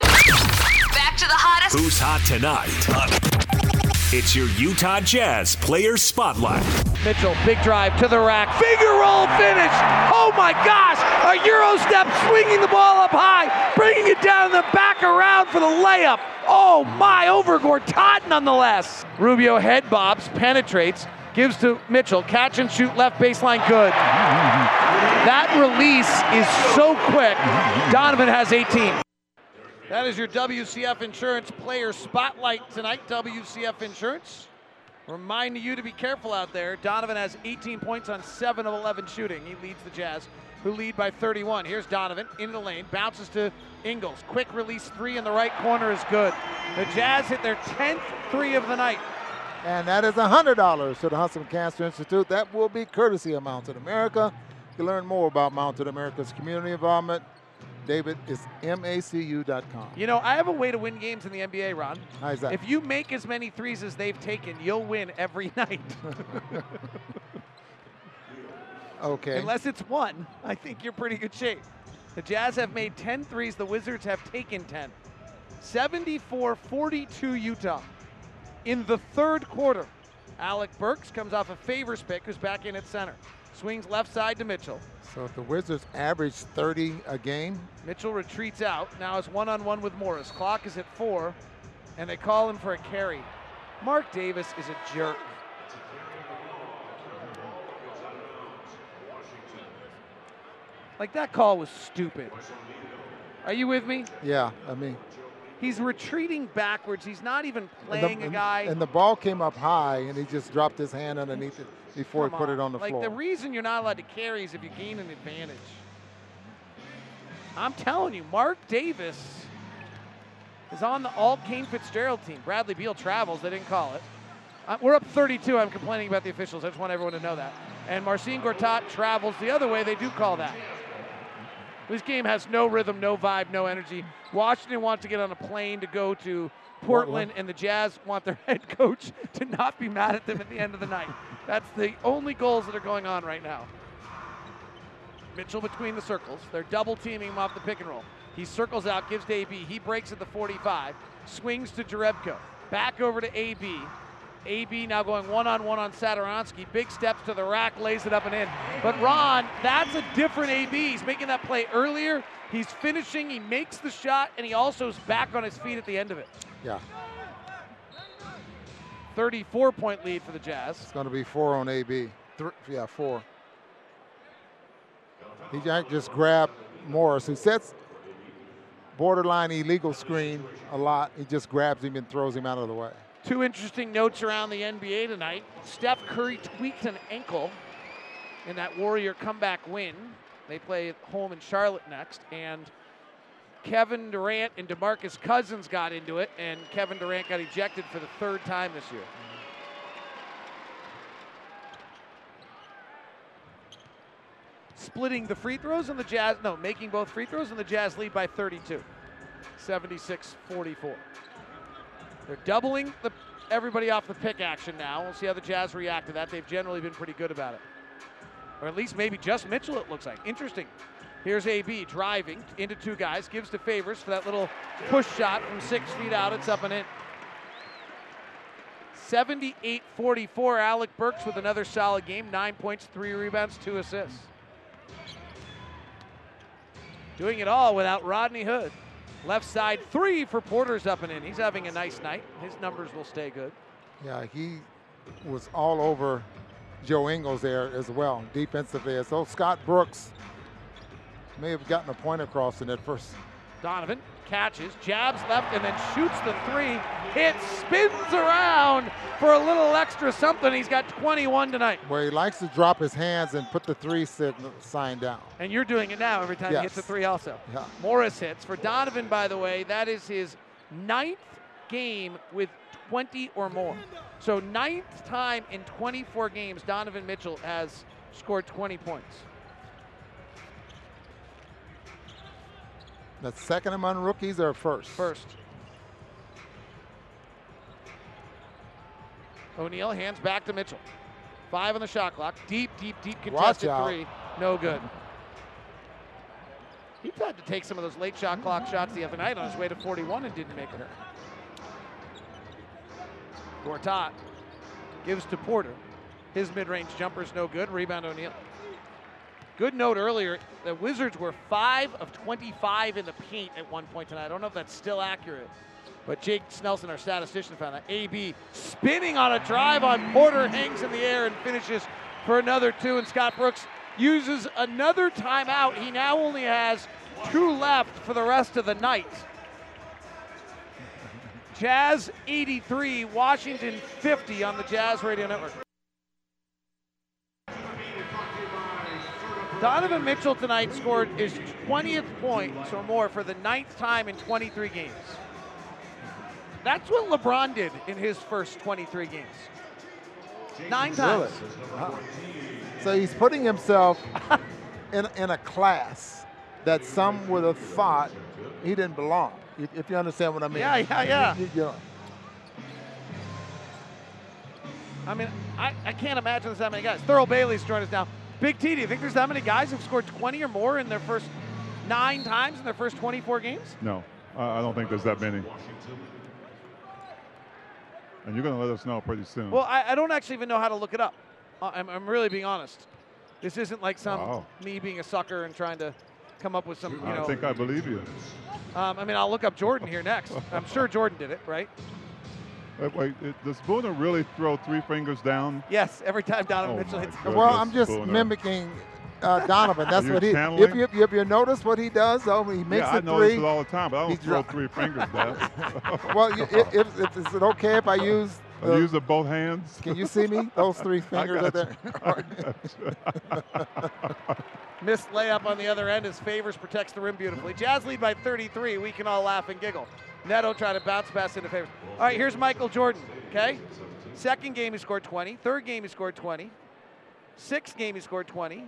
Back to the hottest. Who's hot tonight? It's your Utah Jazz Player Spotlight. Mitchell, big drive to the rack. Finger roll finish. Oh my gosh. A Euro step swinging the ball up high, bringing it down the back around for the layup. Oh my, over Gortat nonetheless. Rubio head bobs, penetrates, gives to Mitchell. Catch and shoot left baseline, good. That release is so quick. Donovan has 18. That is your WCF Insurance Player Spotlight tonight. WCF Insurance. Reminding you to be careful out there. Donovan has 18 points on 7 of 11 shooting. He leads the Jazz, who lead by 31. Here's Donovan in the lane, bounces to Ingles. Quick release three in the right corner is good. The Jazz hit their 10th three of the night. And that is $100 to the Huntsman Cancer Institute. That will be courtesy of Mountain America. To learn more about Mountain America's community involvement, David is macu.com. You know, I have a way to win games in the NBA, Ron. How's that? If you make as many threes as they've taken, you'll win every (laughs) night. (laughs) Okay. Unless it's one, I think you're pretty good shape. The Jazz have made 10 threes, the Wizards have taken 10. 74 42 Utah. In the third quarter, Alec Burks comes off a favors pick, who's back in at center. Swings left side to Mitchell. So if the Wizards average 30 a game, Mitchell retreats out. Now is one on one with Morris. Clock is at four, and they call him for a carry. Marc Davis is a jerk. Like that call was stupid. Are you with me? yeah, I mean, He's retreating backwards. He's not even playing the, a guy. and the ball came up high, and he just dropped his hand underneath it before Come he put it on the like floor. Like the reason you're not allowed to carry is if you gain an advantage. I'm telling you, Marc Davis is on the all Kane Fitzgerald team. Bradley Beal travels. They didn't call it. Uh, we're up 32. I'm complaining about the officials. I just want everyone to know that. And Marcin Gortat travels the other way. They do call that. This game has no rhythm, no vibe, no energy. Washington wants to get on a plane to go to Portland, Portland. and the Jazz want their (laughs) head coach to not be mad at them at the end of the night. That's the only goals that are going on right now. Mitchell between the circles. They're double teaming him off the pick and roll. He circles out, gives to AB. He breaks at the 45, swings to Jerebko. Back over to AB. AB now going one on one on Satoransky. Big steps to the rack, lays it up and in. But Ron, that's a different AB. He's making that play earlier. He's finishing, he makes the shot, and he also is back on his feet at the end of it. yeah, 34 point lead for the Jazz. it's going to be four on AB. Three, yeah, four. He ju- just grabbed Morris, who sets borderline illegal screen a lot. He just grabs him and throws him out of the way. Two interesting notes around the NBA tonight. Steph Curry tweaked an ankle in that Warrior comeback win. They play home in Charlotte next, and Kevin Durant and DeMarcus Cousins got into it, and Kevin Durant got ejected for the third time this year. Splitting the free throws and the Jazz, no, making both free throws and the Jazz lead by 32. 76 44. They're doubling the everybody off the pick action now. We'll see how the Jazz react to that. They've generally been pretty good about it. Or at least maybe just Mitchell, it looks like. Interesting. Here's AB driving into two guys, gives to Favors for that little push shot from six feet out. It's up and in. 78 44. Alec Burks with another solid game. Nine points, three rebounds, two assists. Doing it all without Rodney Hood. Left side three for Porter's up and in. He's having a nice night. His numbers will stay good. Yeah, he was all over Joe Ingles there as well, defensively. So Scott Brooks may have gotten a point across in that first. Donovan catches, jabs left, and then shoots the three. It spins around for a little extra something. He's got 21 tonight. Where he likes to drop his hands and put the three signal sign down. And you're doing it now every time yes. he hits a three, also. Yeah. Morris hits. For Donovan, by the way, that is his ninth game with 20 or more. So, ninth time in 24 games, Donovan Mitchell has scored 20 points. That's second among rookies or first? First. O'Neale hands back to Mitchell. Five on the shot clock. Deep, deep, deep contested three. No good. He tried to take some of those late shot clock shots the other night on his way to 41 and didn't make it. Gortat gives to Porter. His mid-range jumper's no good. Rebound O'Neale. Good note earlier, the Wizards were 5 of 25 in the paint at one point tonight. I don't know if that's still accurate. But Jake Snelson, our statistician, found that. AB spinning on a drive on Porter, hangs in the air and finishes for another two. And Scott Brooks uses another timeout. He now only has two left for the rest of the night. Jazz 83, Washington 50 on the Jazz Radio Network. Donovan Mitchell tonight scored his 20th points or more for the ninth time in 23 games. That's what LeBron did in his first 23 games. Nine times. Wow. So he's putting himself (laughs) in, in a class that some would have thought he didn't belong. If, if you understand what I mean. Yeah, yeah, yeah. You, you know. I mean, I, I can't imagine there's that many guys. Thurl Bailey's joined us now. Big T, do you think there's that many guys who've scored 20 or more in their first nine times in their first 24 games? No, I don't think there's that many. And you're going to let us know pretty soon. Well, I, I, don't actually even know how to look it up. I'm, I'm really being honest. This isn't like some wow. me being a sucker and trying to come up with some, you know. I think I believe you. Um, I mean, I'll look up Jordan here next. I'm sure Jordan did it, right? Wait, wait, it, does Spooner really throw three fingers down? Yes, every time Donovan oh Mitchell hits. Well, I'm just Spooner. mimicking uh, Donovan. That's what he. Channeling? If you, if you notice what he does, though, he makes yeah, it I three. it all the time, but I don't throw three fingers down. (laughs) well, you, if, if, if, is it okay if I use? The, I use the both hands. Can you see me? Those three (laughs) fingers are there. (laughs) Missed layup on the other end as Favors protects the rim beautifully. Jazz lead by 33. We can all laugh and giggle. Neto trying to bounce pass into Favors. All right, here's Michael Jordan. Okay, second game he scored 20. Third game he scored 20. Sixth game he scored 20.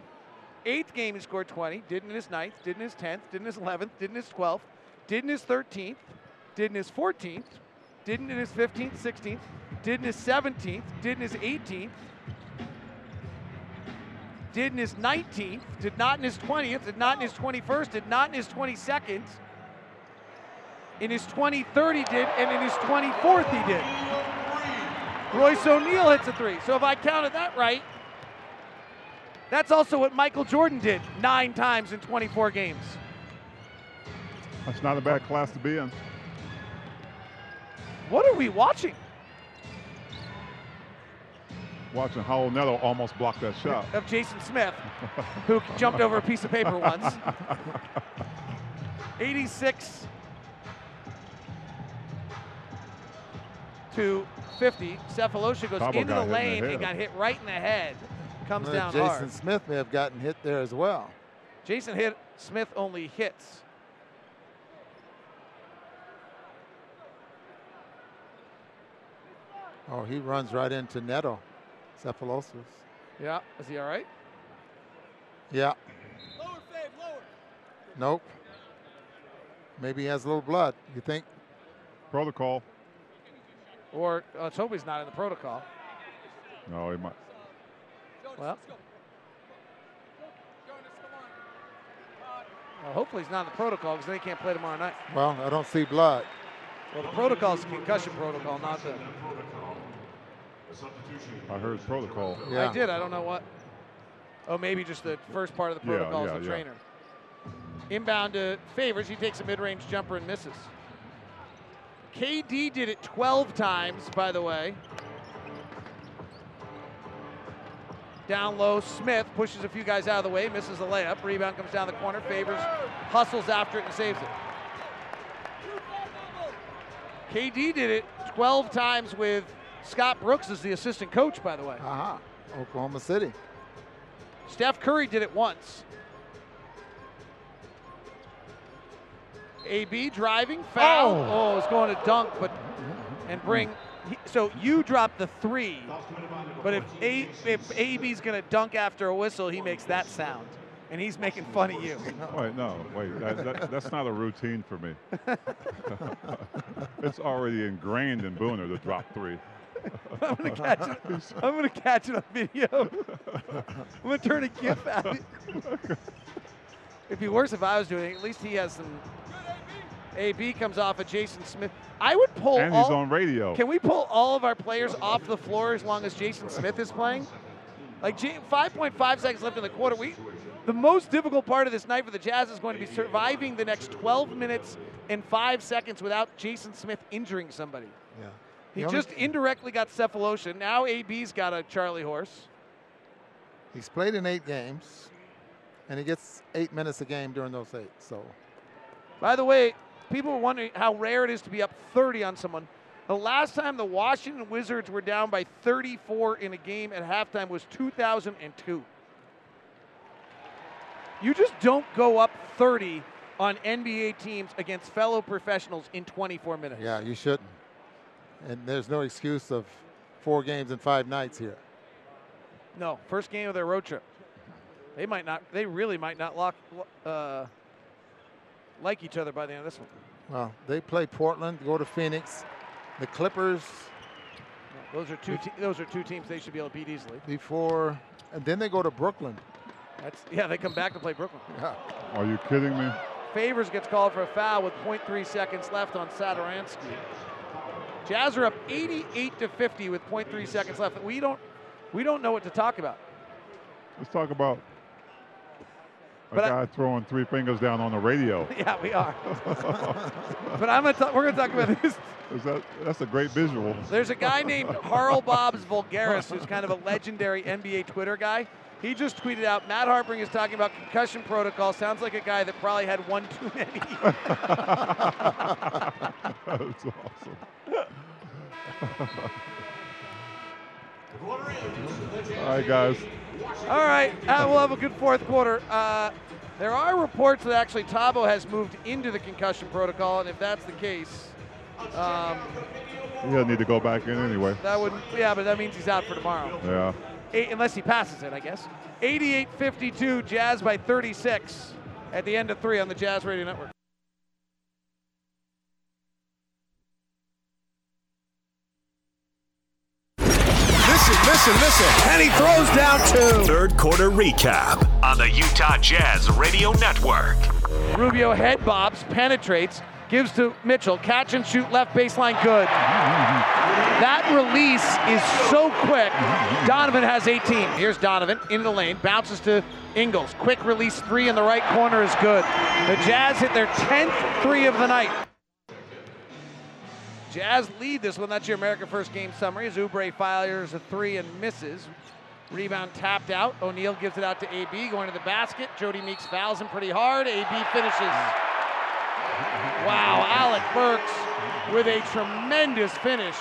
Eighth game he scored 20. Didn't in his ninth. didn't in his 10th. didn't in his 11th. didn't in his 12th. didn't in his 13th. didn't in his 14th. Didn't in his 15th, 16th. didn't in his 17th. didn't in his 18th did in his 19th, did not in his 20th, did not in his 21st, did not in his 22nd. In his 23rd he did, and in his 24th he did. Royce O'Neale hits a three. So if I counted that right, that's also what Michael Jordan did nine times in 24 games. That's not a bad class to be in. What are we watching? Watching how Neto almost blocked that shot. Of Jason Smith, who jumped over a piece of paper once. (laughs) 86 to 50. Sefolosha goes Thabo into the got the lane head. and got hit right in the head. Comes Well, down Jason hard. Smith may have gotten hit there as well. Jason hit Smith only hits. Oh, he runs right into Neto. Sefolosha. Yeah, is he all right? Yeah. Lower, Fave, lower. Nope. Maybe he has a little blood. You think? Protocol. Or uh, let's hope he's not in the protocol. No, he might. Well, Well, hopefully he's not in the protocol because they can't play tomorrow night. Well, I don't see blood. Well, the protocol is a concussion protocol, not the. I heard protocol. I did. I don't know what. Oh, maybe just the first part of the protocol yeah, as the yeah. trainer. Inbound to Favors. He takes a mid-range jumper and misses. KD did it 12 times, by the way. Down low, Smith pushes a few guys out of the way, misses the layup. Rebound comes down the corner. Favors hustles after it and saves it. KD did it 12 times with Scott Brooks is the assistant coach, by the way. Aha. Oklahoma City. Steph Curry did it once. AB driving, foul. Oh. Oh, it's going to dunk, but and bring. So you drop the three, but if A, if AB's going to dunk after a whistle, he makes that sound, and he's making fun of you. (laughs) Wait, no, wait. That, that, that's not a routine for me. (laughs) it's already ingrained in Booner to drop three. (laughs) I'm gonna catch it. (laughs) I'm gonna catch it on video. I'm gonna turn a GIF at it. It'd be worse if I was doing it. At least he has some. AB comes off of Jason Smith. I would pull. And he's all- on radio. Can we pull all of our players off the floor as long as Jason Smith is playing? Like 5.5 seconds left in the quarter. We, the most difficult part of this night for the Jazz is going to be surviving the next 12 minutes and five seconds without Jason Smith injuring somebody. He just indirectly got Sefolosha. Now AB's got a Charlie horse. He's played in eight games, and he gets eight minutes a game during those eight. So By the way, people were wondering how rare it is to be up 30 on someone. The last time the Washington Wizards were down by 34 in a game at halftime was 2002. You just don't go up 30 on NBA teams against fellow professionals in 24 minutes. yeah, you shouldn't. And there's no excuse of four games and five nights here. No, first game of their road trip. They might not. They really might not lock, uh, like each other by the end of this one. Well, they play Portland, go to Phoenix, the Clippers Those are two. Te- those are two teams they should be able to beat easily. before, and then they go to Brooklyn. That's yeah. They come back to play Brooklyn. Yeah. Are you kidding me? Favors gets called for a foul with 0.3 seconds left on Satoransky. Jazz are up 88 to 50 with 0.3 seconds left. We don't, we don't know what to talk about. Let's talk about a But I- guy throwing three fingers down on the radio. (laughs) Yeah, we are. but I'm gonna talk, we're gonna talk about this. Is that, that's a great visual. There's a guy named Haralabos Voulgaris who's kind of a legendary NBA Twitter guy. He just tweeted out Matt Harpring is talking about concussion protocol. Sounds like a guy that probably had one too many. (laughs) That's awesome. All right, guys. All right, uh, we'll have a good fourth quarter. Uh, there are reports that actually Thabo has moved into the concussion protocol, and if that's the case, um, He'll need to go back in anyway. that would yeah, but that means he's out for tomorrow. Yeah. Eight, unless he passes it, I guess. 88-52, Jazz by 36 at the end of three on the Jazz Radio Network. Listen, listen, listen. And he throws down two. Third quarter recap on the Utah Jazz Radio Network. Rubio head bobs, penetrates, gives to Mitchell, catch and shoot left baseline, good. That release is so quick. Donovan has 18. Here's Donovan in the lane, bounces to Ingles. Quick release three in the right corner is good. The Jazz hit their 10th three of the night. Jazz lead this one. That's your America First game summary. Oubre fires a three and misses. Rebound tapped out. O'Neale gives it out to AB, going to the basket. Jody Meeks fouls him pretty hard. AB finishes. Wow, Alec Burks with a tremendous finish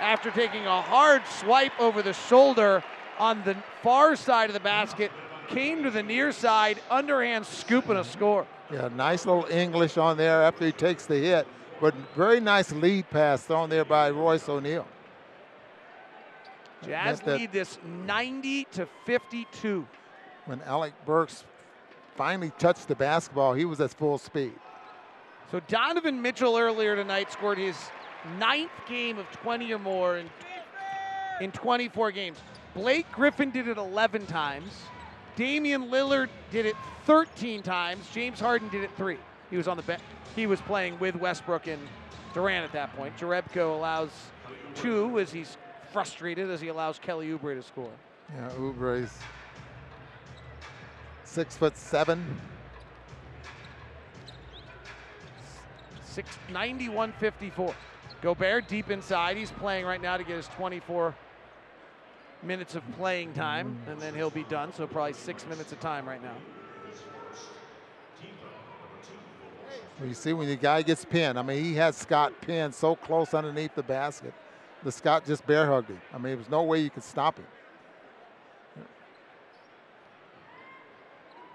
after taking a hard swipe over the shoulder on the far side of the basket. Came to the near side, underhand scoop and a score. Yeah, nice little English on there after he takes the hit, but very nice lead pass thrown there by Royce O'Neale. Jazz lead this 90 to 52. When Alec Burks finally touched the basketball, he was at full speed. So Donovan Mitchell earlier tonight scored his ninth game of 20 or more in, in 24 games. Blake Griffin did it 11 times. Damian Lillard did it 13 times. James Harden did it three. He was on the. He was playing with Westbrook and Durant at that point. Jerebko allows two as he's frustrated as he allows Kelly Oubre to score. Yeah, Oubre's six foot seven. Six, 91-54. Gobert deep inside. He's playing right now to get his 24 minutes of playing time, and then he'll be done. So probably six minutes of time right now. You see when the guy gets pinned, I mean, he had Scott pinned so close underneath the basket. The Scott just bear hugged him. I mean, there was no way you could stop him.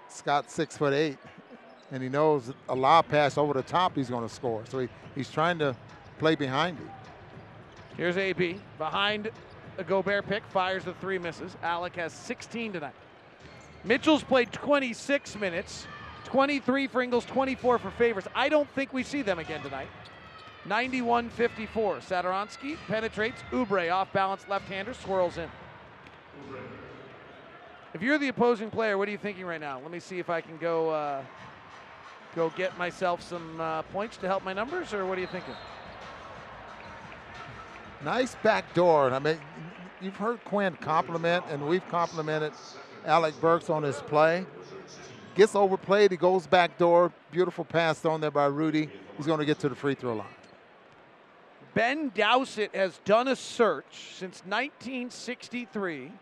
Scott six foot eight, and he knows a lob pass over the top he's going to score. So he, he's trying to play behind him. Here's AB behind a Gobert pick, fires the three, misses. Alec has 16 tonight. Mitchell's played 26 minutes, 23 for Ingles, 24 for Favors. I don't think we see them again tonight. 91 54. Satoransky penetrates. Oubre off balance left hander, swirls in. If you're the opposing player, what are you thinking right now? Let me see if I can go uh, go get myself some uh, points to help my numbers, or what are you thinking? Nice back door. I mean, you've heard Quin compliment, and we've complimented Alec Burks on his play. Gets overplayed, he goes back door. Beautiful pass thrown there by Rudy. He's going to get to the free throw line. Ben Dowsett has done a search since 1963.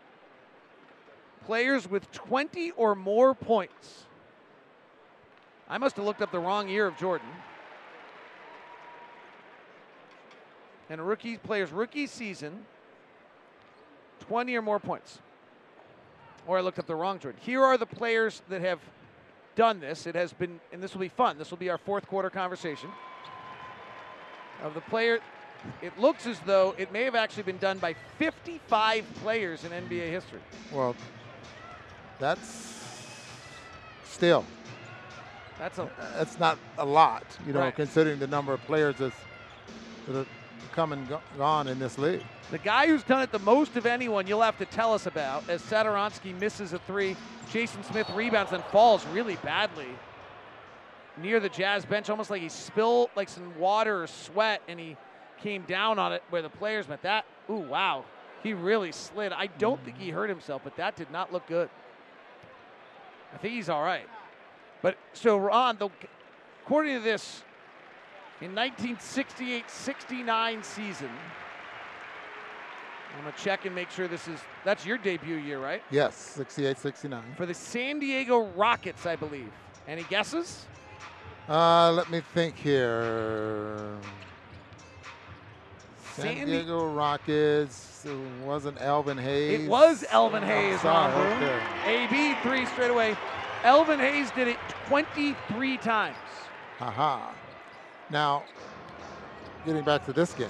Players with 20 or more points. I must have looked up the wrong year of Jordan. And a rookie player's rookie season, 20 or more points. Or I looked up the wrong Jordan. Here are the players that have done this. It has been, and this will be fun. This will be our fourth quarter conversation. Of the player, it looks as though it may have actually been done by 55 players in NBA history. Well, that's still. That's a. That's not a lot, you know, Right. considering the number of players that's that have come and go- gone in this league. The guy who's done it the most of anyone, you'll have to tell us about, as Satoransky misses a three. Jason Smith rebounds and falls really badly near the Jazz bench, almost like he spilled like some water or sweat, and he came down on it where the players met. That, ooh, wow, he really slid. I don't think he hurt himself, but that did not look good. I think he's all right. But so Ron, the, according to this, in 1968-69 season, I'm gonna check and make sure this is that's your debut year, right? Yes, 68 69. For the San Diego Rockets, I believe. Any guesses? Uh, let me think here. San San Di- Diego Rockets. It wasn't Elvin Hayes. It was Elvin Oh, Hayes, sorry, Ron Boone. okay. AB three straight away. Elvin Hayes did it 23 times. Haha. Now, getting back to this game.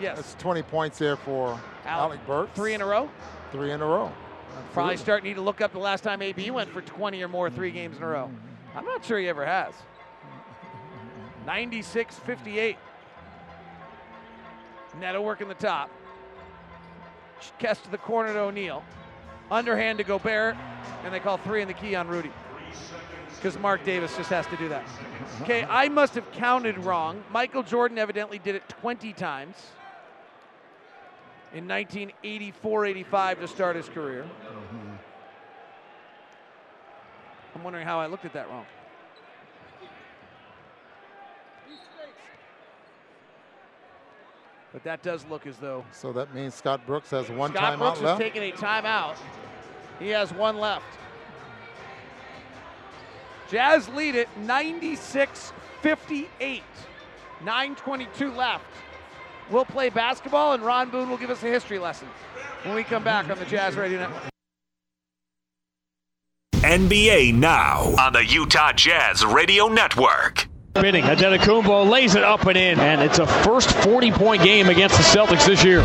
Yes. That's 20 points there for Alec, Burks. Three in a row. Three in a row. Probably Absolutely. starting need to look up the last time AB went for 20 or more three games in a row. I'm not sure he ever has. 96 58. Neto working the top. Kess to the corner to O'Neale. Underhand to Gobert, and they call three in the key on Rudy. Because Marc Davis just has to do that. Okay, I must have counted wrong. Michael Jordan evidently did it 20 times in 1984 85 to start his career. I'm wondering how I looked at that wrong. But that does look as though So that means Scott Brooks has one Scott timeout Brooks left. is taking a timeout. He has one left. Jazz lead it 96 58. 9.22 left. We'll play basketball, and Ron Boone will give us a history lesson when we come back on the Jazz Radio Network. NBA now on the Utah Jazz Radio Network. Spinning. Antetokounmpo lays it up and in, and it's a first 40-point game against the Celtics this year.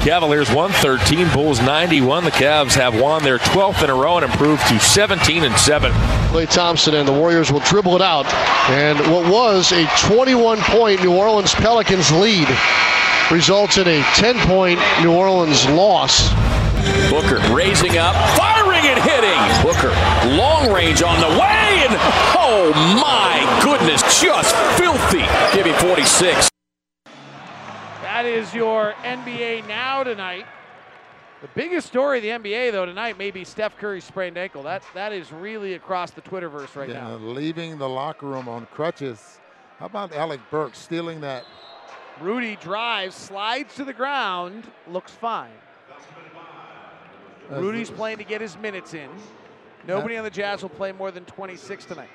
Cavaliers 113, Bulls 91. The Cavs have won their 12th in a row and improved to 17 and 7. Klay Thompson and the Warriors will dribble it out. And what was a 21 point New Orleans Pelicans lead results in a 10 point New Orleans loss. Booker raising up, firing and hitting. Booker, long range on the way, and oh my goodness, just filthy. Give me 46. That is your NBA now tonight. The biggest story of the NBA though tonight may be Steph Curry's sprained ankle. That that is really across the Twitterverse right yeah, now. leaving the locker room on crutches. How about Alec Burks stealing that? Rudy drives, slides to the ground, looks fine. That's- Rudy's playing to get his minutes in. Nobody on the Jazz will play more than 26 tonight.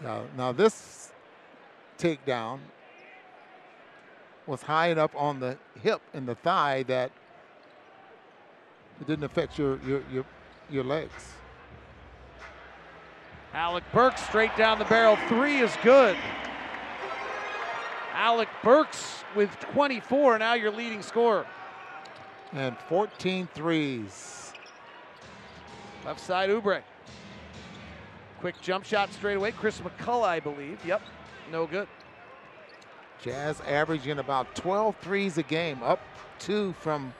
Now, now this takedown was high enough on the hip and the thigh that it didn't affect your your your, your legs. Alec Burks straight down the barrel. Three is good. Alec Burks with 24, now your leading scorer. And 14 threes. Left side, Oubre. Quick jump shot straight away. Chris McCullough, I believe. Yep, no good. Jazz averaging about 12 threes a game, up two from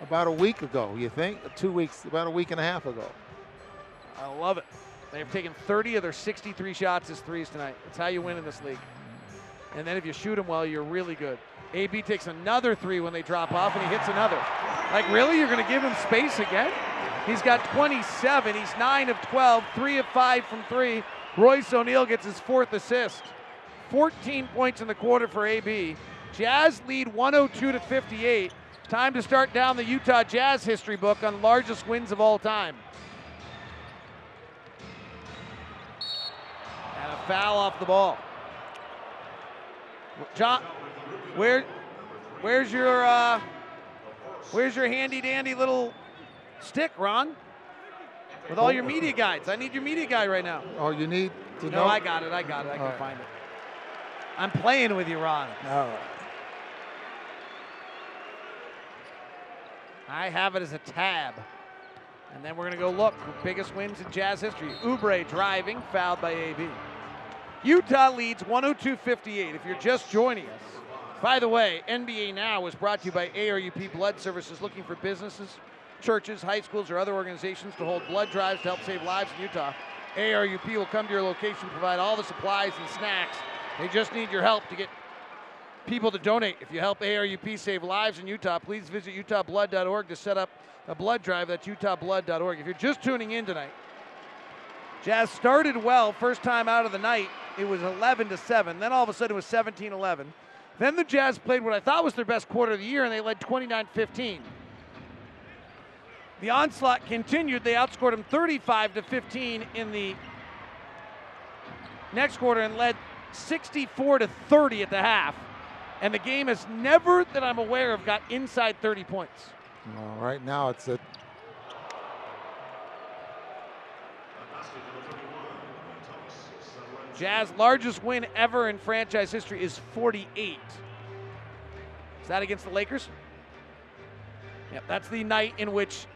about a week ago, you think? Two weeks, about a week and a half ago. I love it. They have taken 30 of their 63 shots as threes tonight. That's how you win in this league. And then if you shoot them well, you're really good. AB takes another three when they drop off, and he hits another. Like, really? You're going to give him space again? He's got 27. He's 9 of 12, 3 of 5 from 3. Royce O'Neale gets his fourth assist. 14 points in the quarter for AB. Jazz lead 102 to 58. Time to start down the Utah Jazz history book on largest wins of all time. And a foul off the ball. John, where, where's your, uh, where's your handy dandy little stick, Ron? With all your media guides. I need your media guide right now. Oh, you need to No, know? I got it. I got it. I can All right. find it. I'm playing with you, Ron. All right. I have it as a tab. And then we're going to go look. Biggest wins in Jazz history. Oubre driving, fouled by AB. Utah leads 102 58. If you're just joining us, by the way, NBA Now is brought to you by ARUP Blood Services, looking for businesses, churches, high schools, or other organizations to hold blood drives to help save lives in Utah. ARUP will come to your location, provide all the supplies and snacks. They just need your help to get people to donate. If you help ARUP save lives in Utah, please visit utahblood.org to set up a blood drive. That's utahblood.org. If you're just tuning in tonight, Jazz started well first time out of the night. It was 11 to 7. Then all of a sudden it was 17 11. Then the Jazz played what I thought was their best quarter of the year and they led 29 15. The onslaught continued. They outscored them 35 to 15 in the next quarter and led 64 to 30 at the half. And the game has never, that I'm aware of, got inside 30 points. Well, right now it's a Jazz largest win ever in franchise history is 48. Is that against the Lakers? Yep, that's the night in which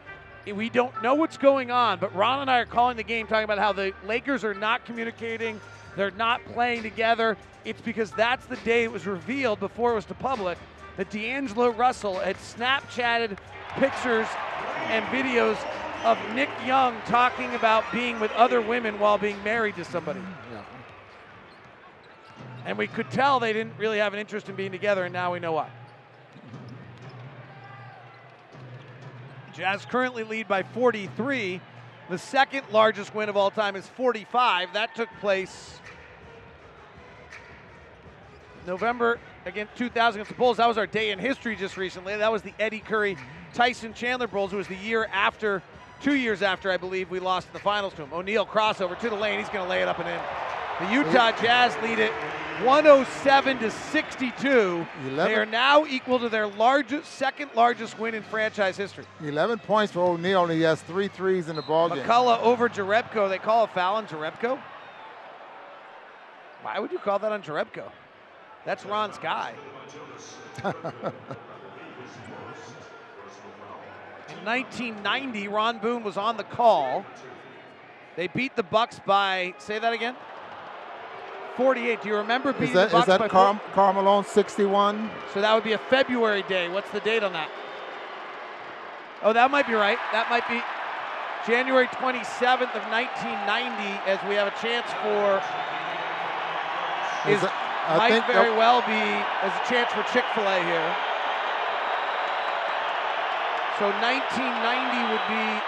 we don't know what's going on, but Ron and I are calling the game talking about how the Lakers are not communicating, they're not playing together. It's because that's the day it was revealed before it was to public that D'Angelo Russell had Snapchatted pictures and videos of Nick Young talking about being with other women while being married to somebody. Yeah. And we could tell they didn't really have an interest in being together, and now we know why. Jazz currently lead by 43. The second largest win of all time is 45. That took place November again 2000 against the Bulls. That was our day in history just recently. That was the Eddie Curry Tyson Chandler Bulls. It was the year after, two years after, I believe, we lost in the finals to him. O'Neale crossover to the lane. He's going to lay it up and in. The Utah Jazz lead it 107 to 62. They are now equal to their largest, second largest win in franchise history. 11 points for O'Neale, and he has three threes in the ball game. McCullough over Jerebko. They call a foul on Jerebko. Why would you call that on Jerebko? That's Ron's guy. In 1990, Ron Boone was on the call. They beat the Bucks by say that again. 48. Do you remember beating Is that, the is Bucks by that Car- Carmelo 61? So that would be a February day. What's the date on that? Oh, that might be right. That might be January 27th of 1990 as we have a chance for is, Is I might think very that- well be as a chance for Chick-fil-A here. So 1990 would be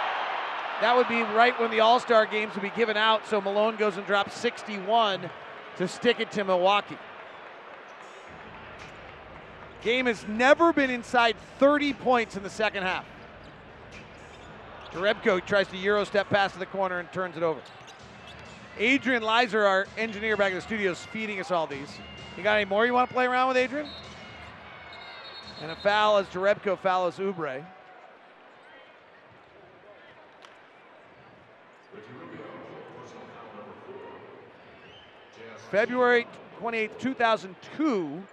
that would be right when the All-Star games would be given out. So Malone goes and drops 61 to stick it to Milwaukee. Game has never been inside 30 points in the second half. Jerebko tries to Euro step pass to the corner and turns it over. Adrian Lizer, our engineer back in the studio, is feeding us all these. You got any more you want to play around with, Adrian? And a foul as Jerebko fouls Oubre. February 28, 2002,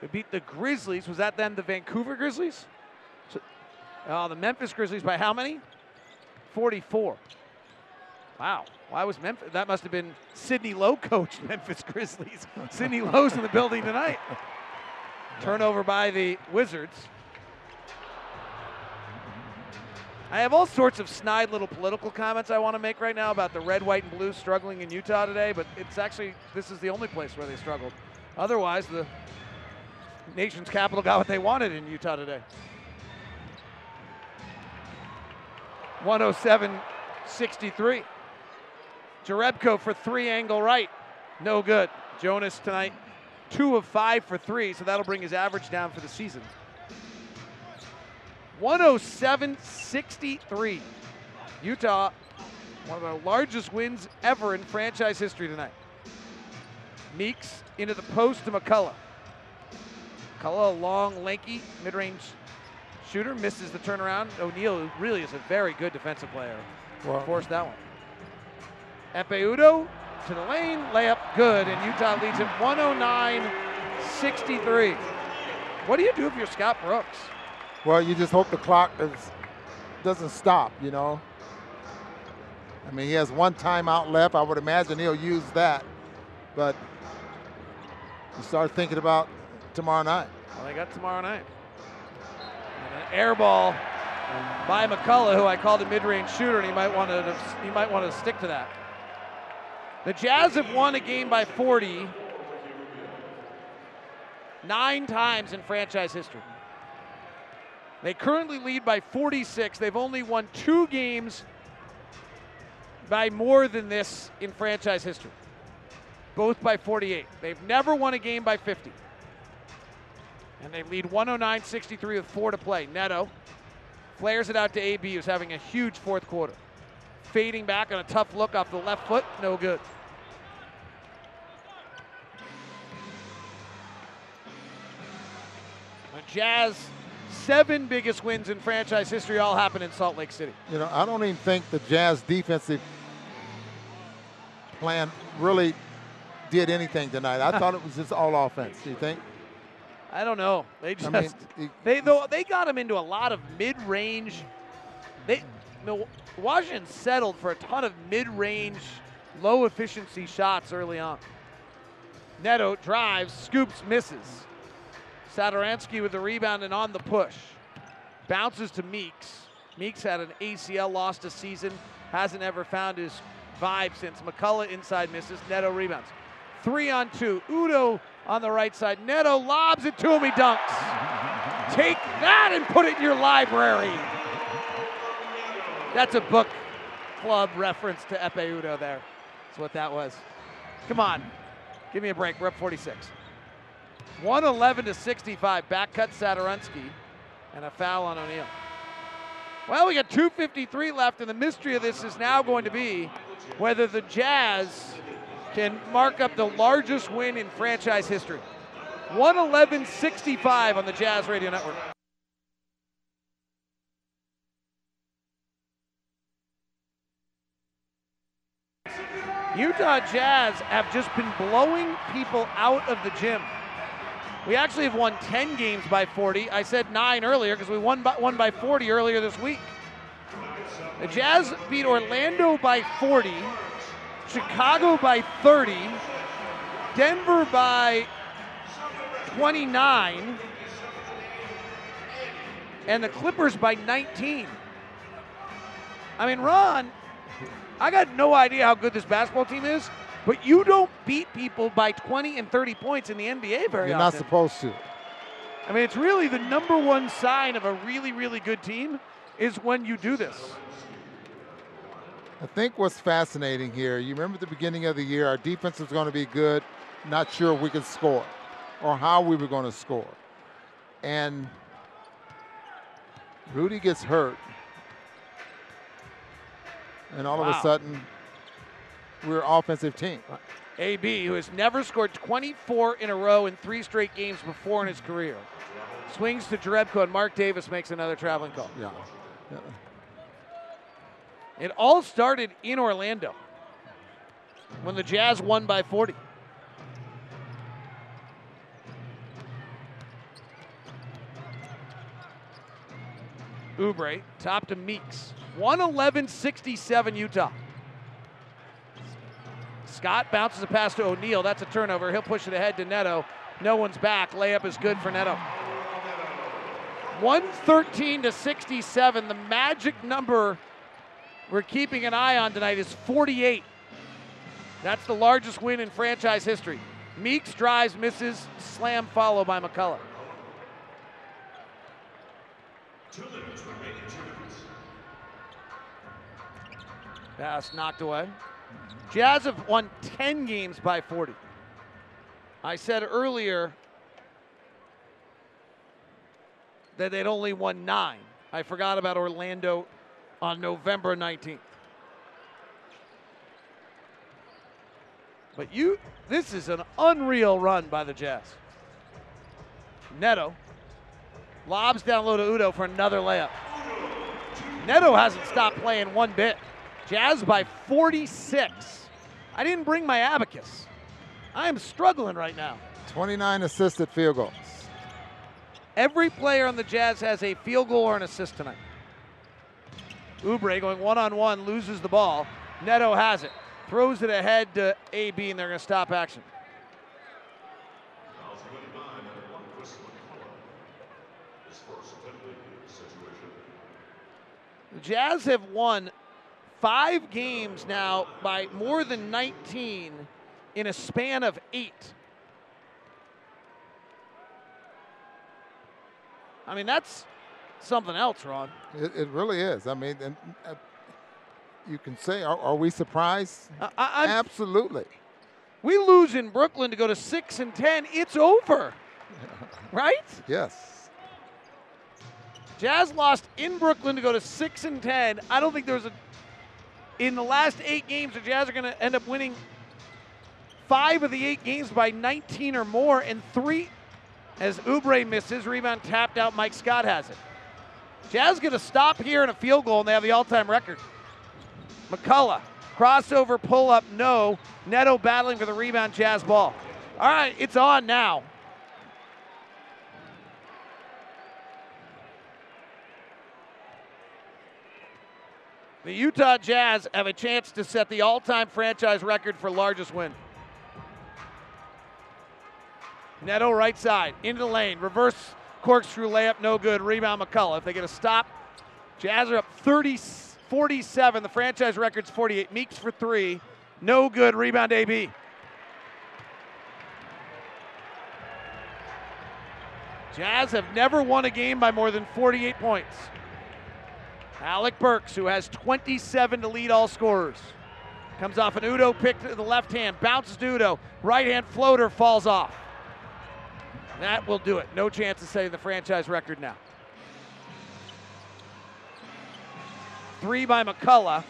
they beat the Grizzlies. Was that then the Vancouver Grizzlies? So, uh, the Memphis Grizzlies by how many? 44. Wow. Why was Memphis? That must have been Sidney Lowe coached (laughs) Memphis Grizzlies. Sidney Lowe's in the building tonight. (laughs) Turnover by the Wizards. I have all sorts of snide little political comments I want to make right now about the red, white, and blue struggling in Utah today, but it's actually, this is the only place where they struggled. Otherwise, the nation's capital got what they wanted in Utah today. 107 63. Jerebko for three angle right. No good. Jonas tonight, two of five for three, so that'll bring his average down for the season. 107 63. Utah, one of the largest wins ever in franchise history tonight. Meeks into the post to McCullough. McCullough, a long, lanky, mid range shooter, misses the turnaround. O'Neale really is a very good defensive player. Well- Forced that one. Ekpe Udoh to the lane, layup good, and Utah leads it 109 63. What do you do if you're Scott Brooks? Well, you just hope the clock is, doesn't stop, you know. I mean, he has one timeout left. I would imagine he'll use that. But you start thinking about tomorrow night. Well, they got tomorrow night. And an air ball by McCullough, who I called a mid-range shooter, and he might want to he might want to stick to that. The Jazz have won a game by 40 nine times in franchise history. They currently lead by 46. They've only won two games by more than this in franchise history, both by 48. They've never won a game by 50. And they lead 109 63 with four to play. Neto flares it out to AB, who's having a huge fourth quarter. Fading back on a tough look off the left foot, no good. The Jazz, seven biggest wins in franchise history all happened in Salt Lake City. You know, I don't even think the Jazz defensive plan really did anything tonight. I thought it was just all offense. Do you think? I don't know. They just I mean, they though they got him into a lot of mid-range. They Washington settled for a ton of mid-range, low-efficiency shots early on. Neto drives, scoops, misses. Satoransky with the rebound and on the push. Bounces to Meeks. Meeks had an ACL lost a season, hasn't ever found his vibe since. McCullough inside misses. Neto rebounds. Three on two. Udoh on the right side. Neto lobs it to him. He dunks. Take that and put it in your library. That's a book club reference to Ekpe Udoh there. That's what that was. Come on. Give me a break. We're up 46. 111 to 65. Back cut Satoransky and a foul on O'Neale. Well, we got 253 left, and the mystery of this is now going to be whether the Jazz can mark up the largest win in franchise history. 111 65 on the Jazz Radio Network. Utah Jazz have just been blowing people out of the gym. We actually have won 10 games by 40. I said nine earlier because we won by, won by 40 earlier this week. The Jazz beat Orlando by 40, Chicago by 30, Denver by 29, and the Clippers by 19. I mean, Ron, I got no idea how good this basketball team is, but you don't beat people by 20 and 30 points in the NBA very often. You're not supposed to. I mean, it's really the number one sign of a really, really good team is when you do this. I think what's fascinating here, you remember at the beginning of the year, our defense was going to be good, not sure if we could score or how we were going to score. And Rudy gets hurt. And all of a sudden, we're an offensive team. AB, who has never scored 24 in a row in three straight games before in his career, swings to Jerebko, and Marc Davis makes another traveling call. Yeah. It all started in Orlando when the Jazz won by 40. Oubre, top to Meeks. 111-67 Utah. Scott bounces a pass to O'Neale. That's a turnover. He'll push it ahead to Neto. No one's back. Layup is good for Neto. 113 to 67. The magic number we're keeping an eye on tonight is 48. That's the largest win in franchise history. Meeks drives, misses, slam followed by McCullough. Pass knocked away. Jazz have won 10 games by 40. I said earlier that they'd only won nine. I forgot about Orlando on November 19th. But you, this is an unreal run by the Jazz. Neto lobs down low to Udoh for another layup. Neto hasn't stopped playing one bit. Jazz by 46. I didn't bring my abacus. I am struggling right now. 29 assisted field goals. Every player on the Jazz has a field goal or an assist tonight. Oubre going one on one, loses the ball. Neto has it, throws it ahead to AB, and they're going to stop action. The Jazz have won five games now by more than 19 in a span of eight. I mean, that's something else, Ron. It, it really is. I mean, and, uh, you can say, are, are we surprised? I, Absolutely. We lose in Brooklyn to go to six and ten. It's over, (laughs) right? Yes. Jazz lost in Brooklyn to go to six and ten. I don't think there was a. In the last eight games, the Jazz are going to end up winning five of the eight games by 19 or more, and three as Oubre misses. Rebound tapped out. Mike Scott has it. Jazz going to stop here in a field goal, and they have the all-time record. McCullough crossover pull up, no. Neto battling for the rebound. Jazz ball. All right, it's on now. The Utah Jazz have a chance to set the all time franchise record for largest win. Neto right side, into the lane, reverse corkscrew layup, no good. Rebound McCullough. If they get a stop, Jazz are up 30, 47. The franchise record's 48. Meeks for three, no good. Rebound AB. Jazz have never won a game by more than 48 points. Alec Burks, who has 27 to lead all scorers. Comes off an Udoh pick to the left hand, bounces to Udoh. Right hand floater falls off. That will do it. No chance of setting the franchise record now. Three by McCullough.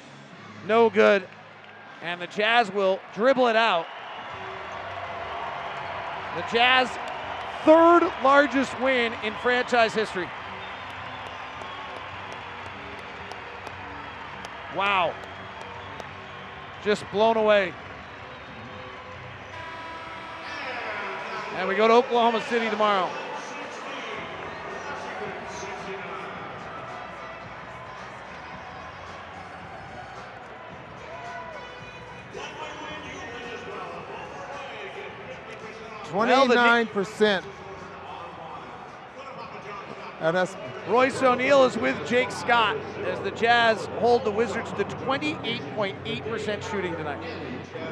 No good. And the Jazz will dribble it out. The Jazz third largest win in franchise history. Wow. Just blown away. And we go to Oklahoma City tomorrow. Twenty-nine percent And that's Royce O'Neale is with Jake Scott as the Jazz hold the Wizards to 28.8% shooting tonight.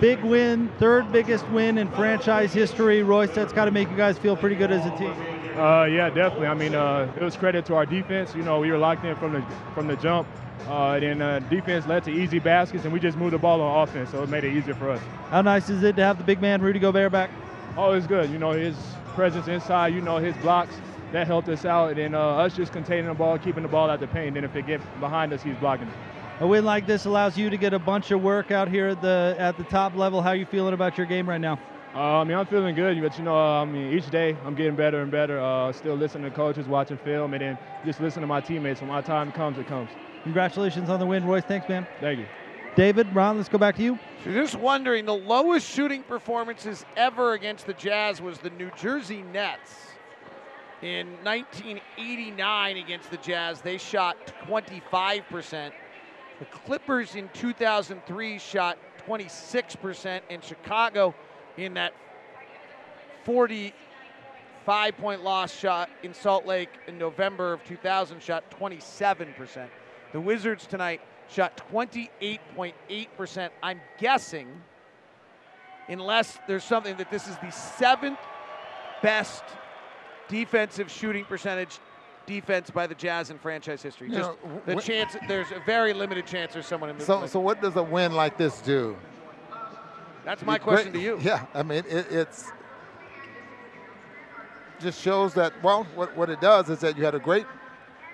Big win, third biggest win in franchise history. Royce, that's got to make you guys feel pretty good as a team. Uh, yeah, definitely. I mean, uh, it was credit to our defense. You know, we were locked in from the from the jump. Uh, then uh, defense led to easy baskets, and we just moved the ball on offense, so it made it easier for us. How nice is it to have the big man Rudy Gobert back? Oh, it's good. You know, his presence inside, you know, his blocks, that helped us out. And then uh, us just containing the ball, keeping the ball out the paint. Then if it get behind us, he's blocking it. A win like this allows you to get a bunch of work out here at the at the top level. How are you feeling about your game right now? Uh, I mean, I'm feeling good, but you know, uh, I mean, each day I'm getting better and better. Uh, still listening to coaches, watching film, and then just listening to my teammates. When my time comes, it comes. Congratulations on the win, Royce. Thanks, man. Thank you. David, Ron, let's go back to you. Just wondering, the lowest shooting performances ever against the Jazz was the New Jersey Nets. In 1989 against the Jazz, they shot 25%. The Clippers in 2003 shot 26%, and Chicago in that 45 point loss shot in Salt Lake in November of 2000 shot 27%. The Wizards tonight shot 28.8%. I'm guessing, unless there's something that this is the seventh best defensive shooting percentage defense by the Jazz in franchise history. You Just know, the wh- chance, there's a very limited chance there's someone in the So, so what does a win like this do? That's my question to you. (laughs) Yeah, I mean, it, it's just shows that, well, what, what it does is that you had a great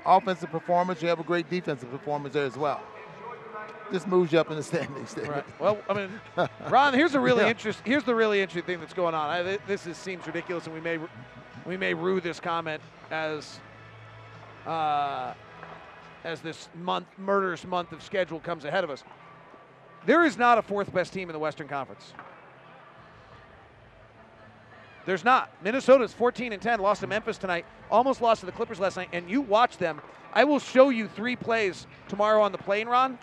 offensive performance, you have a great defensive performance there as well. Just moves you up in the standings. There. Right. Well, I mean, (laughs) Ron, here's a really Yeah. interest. Here's the really interesting thing that's going on. I, this is, seems ridiculous, and we may we may rue this comment as uh, as this month murderous month of schedule comes ahead of us. There is not a fourth best team in the Western Conference. There's not. Minnesota's 14 and 10, lost to Memphis tonight, almost lost to the Clippers last night, and you watch them. I will show you three plays tomorrow on the plane, Ron,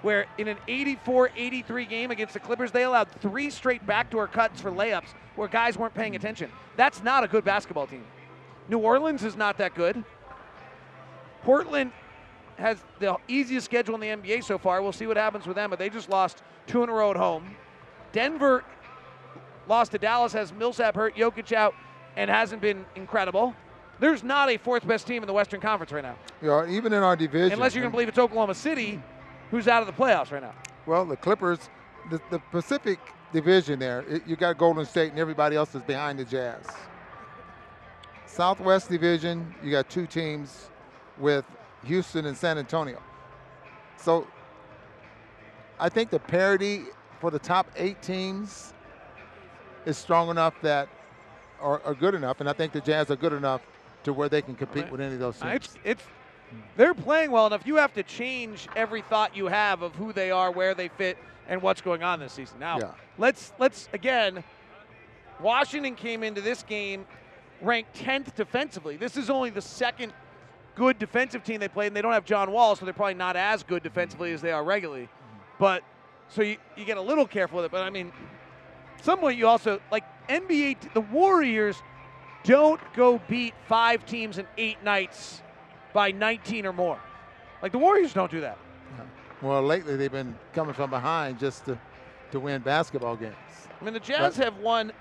where in an 84-83 game against the Clippers, they allowed three straight backdoor cuts for layups where guys weren't paying attention. That's not a good basketball team. New Orleans is not that good. Portland has the easiest schedule in the NBA so far. We'll see what happens with them, but they just lost two in a row at home. Denver lost to Dallas, has Millsap hurt, Jokic out, and hasn't been incredible. There's not a fourth best team in the Western Conference right now, know, even in our division. unless you're going to believe it's Oklahoma City, who's out of the playoffs right now. Well, the Clippers, the, the Pacific Division there, it, you got Golden State and everybody else is behind the Jazz. Southwest Division, you got two teams with Houston and San Antonio. So I think the parity for the top eight teams is strong enough that, or, are good enough, and I think the Jazz are good enough to where they can compete with any of those teams. It's, it's they're playing well enough. You have to change every thought you have of who they are, where they fit, and what's going on this season. Now, Yeah. let's let's again. Washington came into this game ranked 10th defensively. This is only the second good defensive team they played, and they don't have John Wall, so they're probably not as good defensively as they are regularly. But so you, you get a little careful with it. But I mean, somewhat you also like NBA. The Warriors don't go beat five teams in eight nights by 19 or more. Like the Warriors don't do that. Well, lately they've been coming from behind just to, to win basketball games. I mean, the Jazz have won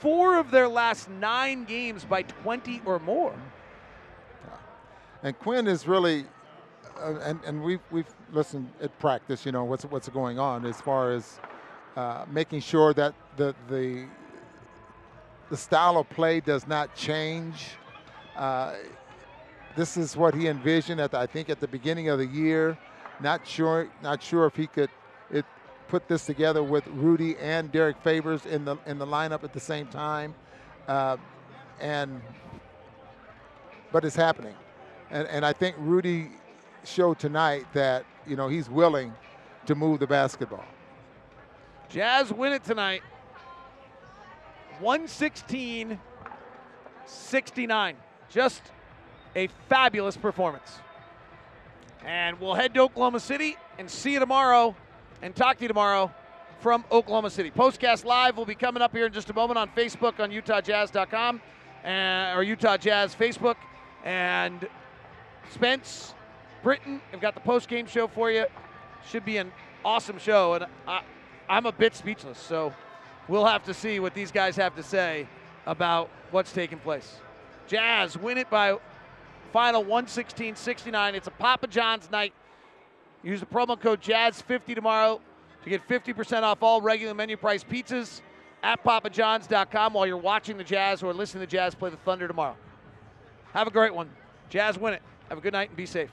four of their last nine games by 20 or more. And Quin is really, uh, and, and we've, we've listened at practice, you know, what's, what's going on as far as uh, making sure that the, the, the style of play does not change. Uh, this is what he envisioned at the, I think at the beginning of the year. Not sure, not sure if he could it, put this together with Rudy and Derrick Favors in the in the lineup at the same time, uh, and but it's happening, and and I think Rudy showed tonight that you know he's willing to move the basketball. Jazz win it tonight. 116 69. Just a fabulous performance. And we'll head to Oklahoma City and see you tomorrow and talk to you tomorrow from Oklahoma City. Postcast Live will be coming up here in just a moment on Facebook on UtahJazz.com uh, or Utah Jazz Facebook. And Spence, Britton, I've got the post game show for you. Should be an awesome show. And I, I'm a bit speechless. So we'll have to see what these guys have to say about what's taking place. Jazz win it by final 116 69. It's a Papa John's night. Use the promo code JAZZ50 tomorrow to get 50% off all regular menu price pizzas at papajohns.com while you're watching the Jazz or listening to Jazz play the Thunder tomorrow. Have a great one. Jazz win it. Have a good night and be safe.